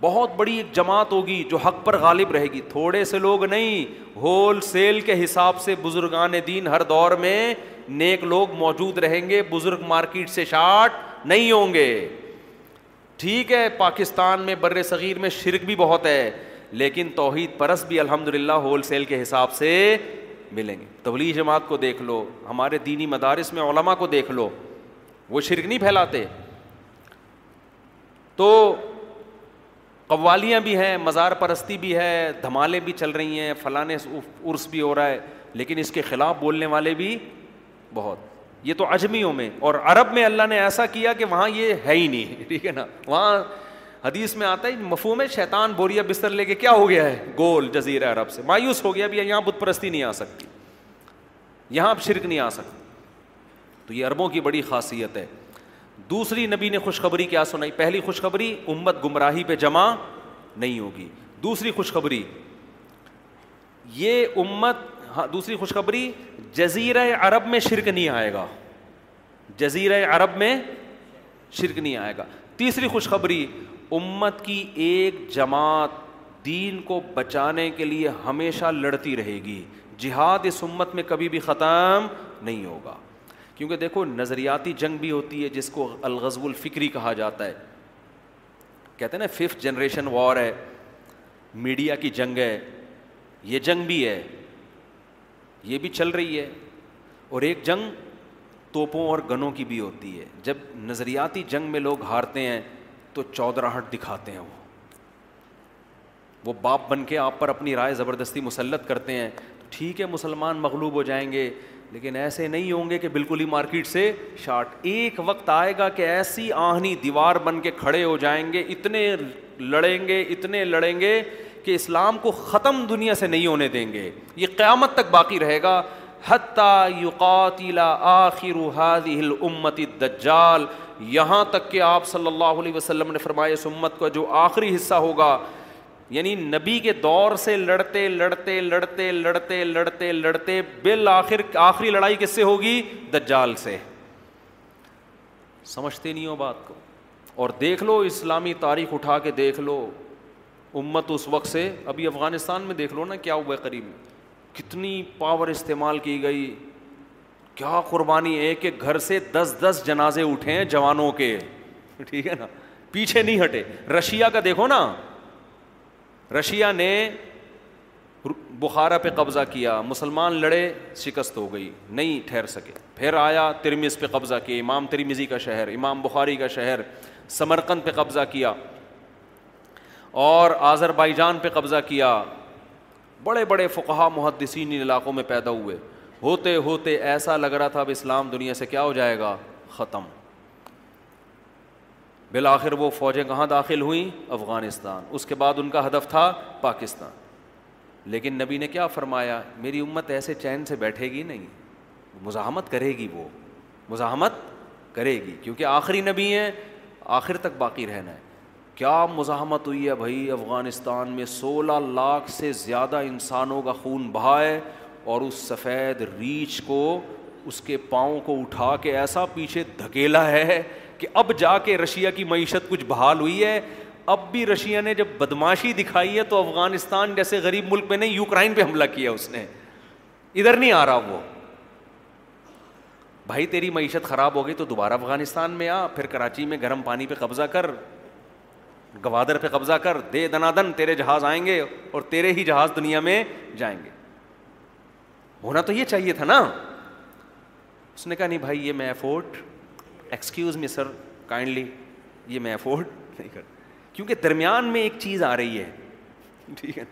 بہت بڑی ایک جماعت ہوگی جو حق پر غالب رہے گی تھوڑے سے لوگ نہیں ہول سیل کے حساب سے بزرگان دین ہر دور میں نیک لوگ موجود رہیں گے بزرگ مارکیٹ سے شاٹ نہیں ہوں گے ٹھیک ہے پاکستان میں بر صغیر میں شرک بھی بہت ہے لیکن توحید پرس بھی الحمد للہ ہول سیل کے حساب سے ملیں گے تبلیغ جماعت کو دیکھ لو ہمارے دینی مدارس میں علماء کو دیکھ لو وہ شرک نہیں پھیلاتے تو قوالیاں بھی ہیں مزار پرستی بھی ہے دھمالے بھی چل رہی ہیں فلاں عرس بھی ہو رہا ہے لیکن اس کے خلاف بولنے والے بھی بہت یہ تو اجمیوں میں اور عرب میں اللہ نے ایسا کیا کہ وہاں یہ ہے ہی نہیں ٹھیک ہے نا وہاں حدیث میں آتا ہے مفہوم ہے شیطان بوریا بستر لے کے کیا ہو گیا ہے گول جزیر عرب سے مایوس ہو گیا یہاں بت پرستی نہیں آ سکتی یہاں اب شرک نہیں آ سکتی تو یہ عربوں کی بڑی خاصیت ہے دوسری نبی نے خوشخبری کیا سنائی پہلی خوشخبری امت گمراہی پہ جمع نہیں ہوگی دوسری خوشخبری یہ امت ہاں دوسری خوشخبری جزیرہ عرب میں شرک نہیں آئے گا جزیرہ عرب میں شرک نہیں آئے گا تیسری خوشخبری امت کی ایک جماعت دین کو بچانے کے لیے ہمیشہ لڑتی رہے گی جہاد اس امت میں کبھی بھی ختم نہیں ہوگا کیونکہ دیکھو نظریاتی جنگ بھی ہوتی ہے جس کو الغزو الفکری کہا جاتا ہے کہتے ہیں نا ففتھ جنریشن وار ہے میڈیا کی جنگ ہے یہ جنگ بھی ہے یہ بھی چل رہی ہے اور ایک جنگ توپوں اور گنوں کی بھی ہوتی ہے جب نظریاتی جنگ میں لوگ ہارتے ہیں تو چودراہٹ دکھاتے ہیں وہ وہ باپ بن کے آپ پر اپنی رائے زبردستی مسلط کرتے ہیں ٹھیک ہے مسلمان مغلوب ہو جائیں گے لیکن ایسے نہیں ہوں گے کہ بالکل ہی مارکیٹ سے شارٹ ایک وقت آئے گا کہ ایسی آہنی دیوار بن کے کھڑے ہو جائیں گے اتنے لڑیں گے اتنے لڑیں گے کہ اسلام کو ختم دنیا سے نہیں ہونے دیں گے یہ قیامت تک باقی رہے گا حتیٰ آخر الامت یہاں تک کہ آپ صلی اللہ علیہ وسلم نے فرمایا اس امت کا جو آخری حصہ ہوگا یعنی نبی کے دور سے لڑتے لڑتے لڑتے لڑتے لڑتے لڑتے بالآخر آخری لڑائی کس سے ہوگی دجال سے سمجھتے نہیں ہو بات کو اور دیکھ لو اسلامی تاریخ اٹھا کے دیکھ لو امت اس وقت سے ابھی افغانستان میں دیکھ لو نا کیا ہوا قریب کتنی پاور استعمال کی گئی کیا قربانی ہے کہ گھر سے دس دس جنازے اٹھے ہیں جوانوں کے ٹھیک ہے نا پیچھے نہیں ہٹے رشیا کا دیکھو نا رشیا نے بخارا پہ قبضہ کیا مسلمان لڑے شکست ہو گئی نہیں ٹھہر سکے پھر آیا ترمیز پہ قبضہ کیا امام ترمیزی کا شہر امام بخاری کا شہر سمرکند پہ قبضہ کیا اور آذر بائی جان پہ قبضہ کیا بڑے بڑے فقہ محدثین علاقوں میں پیدا ہوئے ہوتے ہوتے ایسا لگ رہا تھا اب اسلام دنیا سے کیا ہو جائے گا ختم بالآخر وہ فوجیں کہاں داخل ہوئیں افغانستان اس کے بعد ان کا ہدف تھا پاکستان لیکن نبی نے کیا فرمایا میری امت ایسے چین سے بیٹھے گی نہیں مزاحمت کرے گی وہ مزاحمت کرے گی کیونکہ آخری نبی ہے آخر تک باقی رہنا ہے کیا مزاحمت ہوئی ہے بھائی افغانستان میں سولہ لاکھ سے زیادہ انسانوں کا خون بہا ہے اور اس سفید ریچھ کو اس کے پاؤں کو اٹھا کے ایسا پیچھے دھکیلا ہے کہ اب جا کے رشیا کی معیشت کچھ بحال ہوئی ہے اب بھی رشیا نے جب بدماشی دکھائی ہے تو افغانستان جیسے غریب ملک میں نہیں یوکرائن پہ حملہ کیا اس نے ادھر نہیں آ رہا وہ بھائی تیری معیشت خراب ہو گئی تو دوبارہ افغانستان میں آ پھر کراچی میں گرم پانی پہ قبضہ کر گوادر پہ قبضہ کر دے دنا دن تیرے جہاز آئیں گے اور تیرے ہی جہاز دنیا میں جائیں گے ہونا تو یہ چاہیے تھا نا اس نے کہا نہیں بھائی یہ میں afford excuse me sir kindly یہ میں افورڈ نہیں کر کیونکہ درمیان میں ایک چیز آ رہی ہے ٹھیک ہے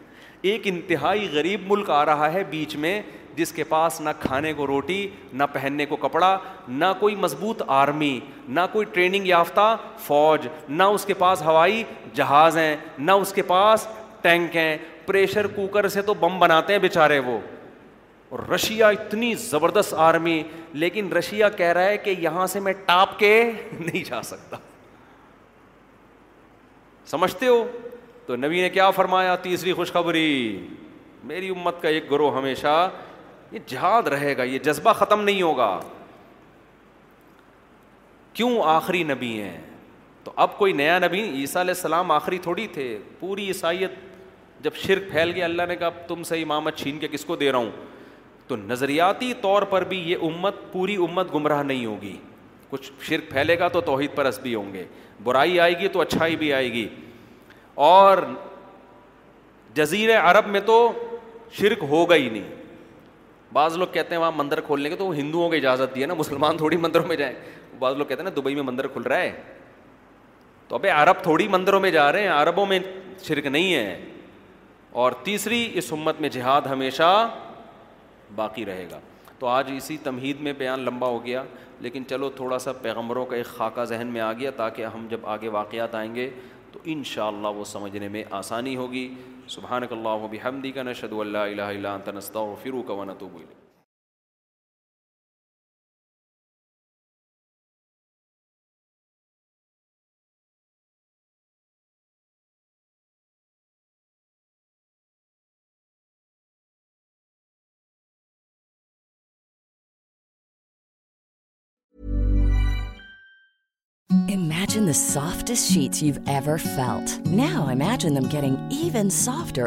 ایک انتہائی غریب ملک آ رہا ہے بیچ میں جس کے پاس نہ کھانے کو روٹی نہ پہننے کو کپڑا نہ کوئی مضبوط آرمی نہ کوئی ٹریننگ یافتہ فوج نہ اس کے پاس ہوائی جہاز ہیں نہ اس کے پاس ٹینک ہیں پریشر کوکر سے تو بم بناتے ہیں بیچارے وہ اور رشیا اتنی زبردست آرمی لیکن رشیا کہہ رہا ہے کہ یہاں سے میں ٹاپ کے نہیں جا سکتا سمجھتے ہو تو نبی نے کیا فرمایا تیسری خوشخبری میری امت کا ایک گروہ ہمیشہ یہ جہاد رہے گا یہ جذبہ ختم نہیں ہوگا کیوں آخری نبی ہیں تو اب کوئی نیا نبی عیسیٰ علیہ السلام آخری تھوڑی تھے پوری عیسائیت جب شرک پھیل گیا اللہ نے کہا تم سے امامت چھین کے کس کو دے رہا ہوں تو نظریاتی طور پر بھی یہ امت پوری امت گمراہ نہیں ہوگی کچھ شرک پھیلے گا تو توحید پرست بھی ہوں گے برائی آئے گی تو اچھائی بھی آئے گی اور جزیر عرب میں تو شرک ہوگا ہی نہیں بعض لوگ کہتے ہیں وہاں مندر کھولنے کے تو وہ ہندوؤں کو اجازت دی ہے نا مسلمان تھوڑی مندروں میں جائیں بعض لوگ کہتے ہیں نا دبئی میں مندر کھل رہا ہے تو ابھی عرب تھوڑی مندروں میں جا رہے ہیں عربوں میں شرک نہیں ہے اور تیسری اس امت میں جہاد ہمیشہ باقی رہے گا تو آج اسی تمہید میں بیان لمبا ہو گیا لیکن چلو تھوڑا سا پیغمبروں کا ایک خاکہ ذہن میں آ گیا تاکہ ہم جب آگے واقعات آئیں گے تو ان شاء اللہ وہ سمجھنے میں آسانی ہوگی سبحان اللہ و بھی کا نشد اللہ الہ اللہ تنستہ نستغفرک و نتوب و سافٹ نیا imagining even softer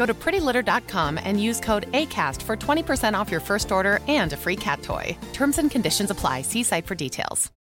Percent off your first order and free کھیت ہوئی terms and conditions apply see site for details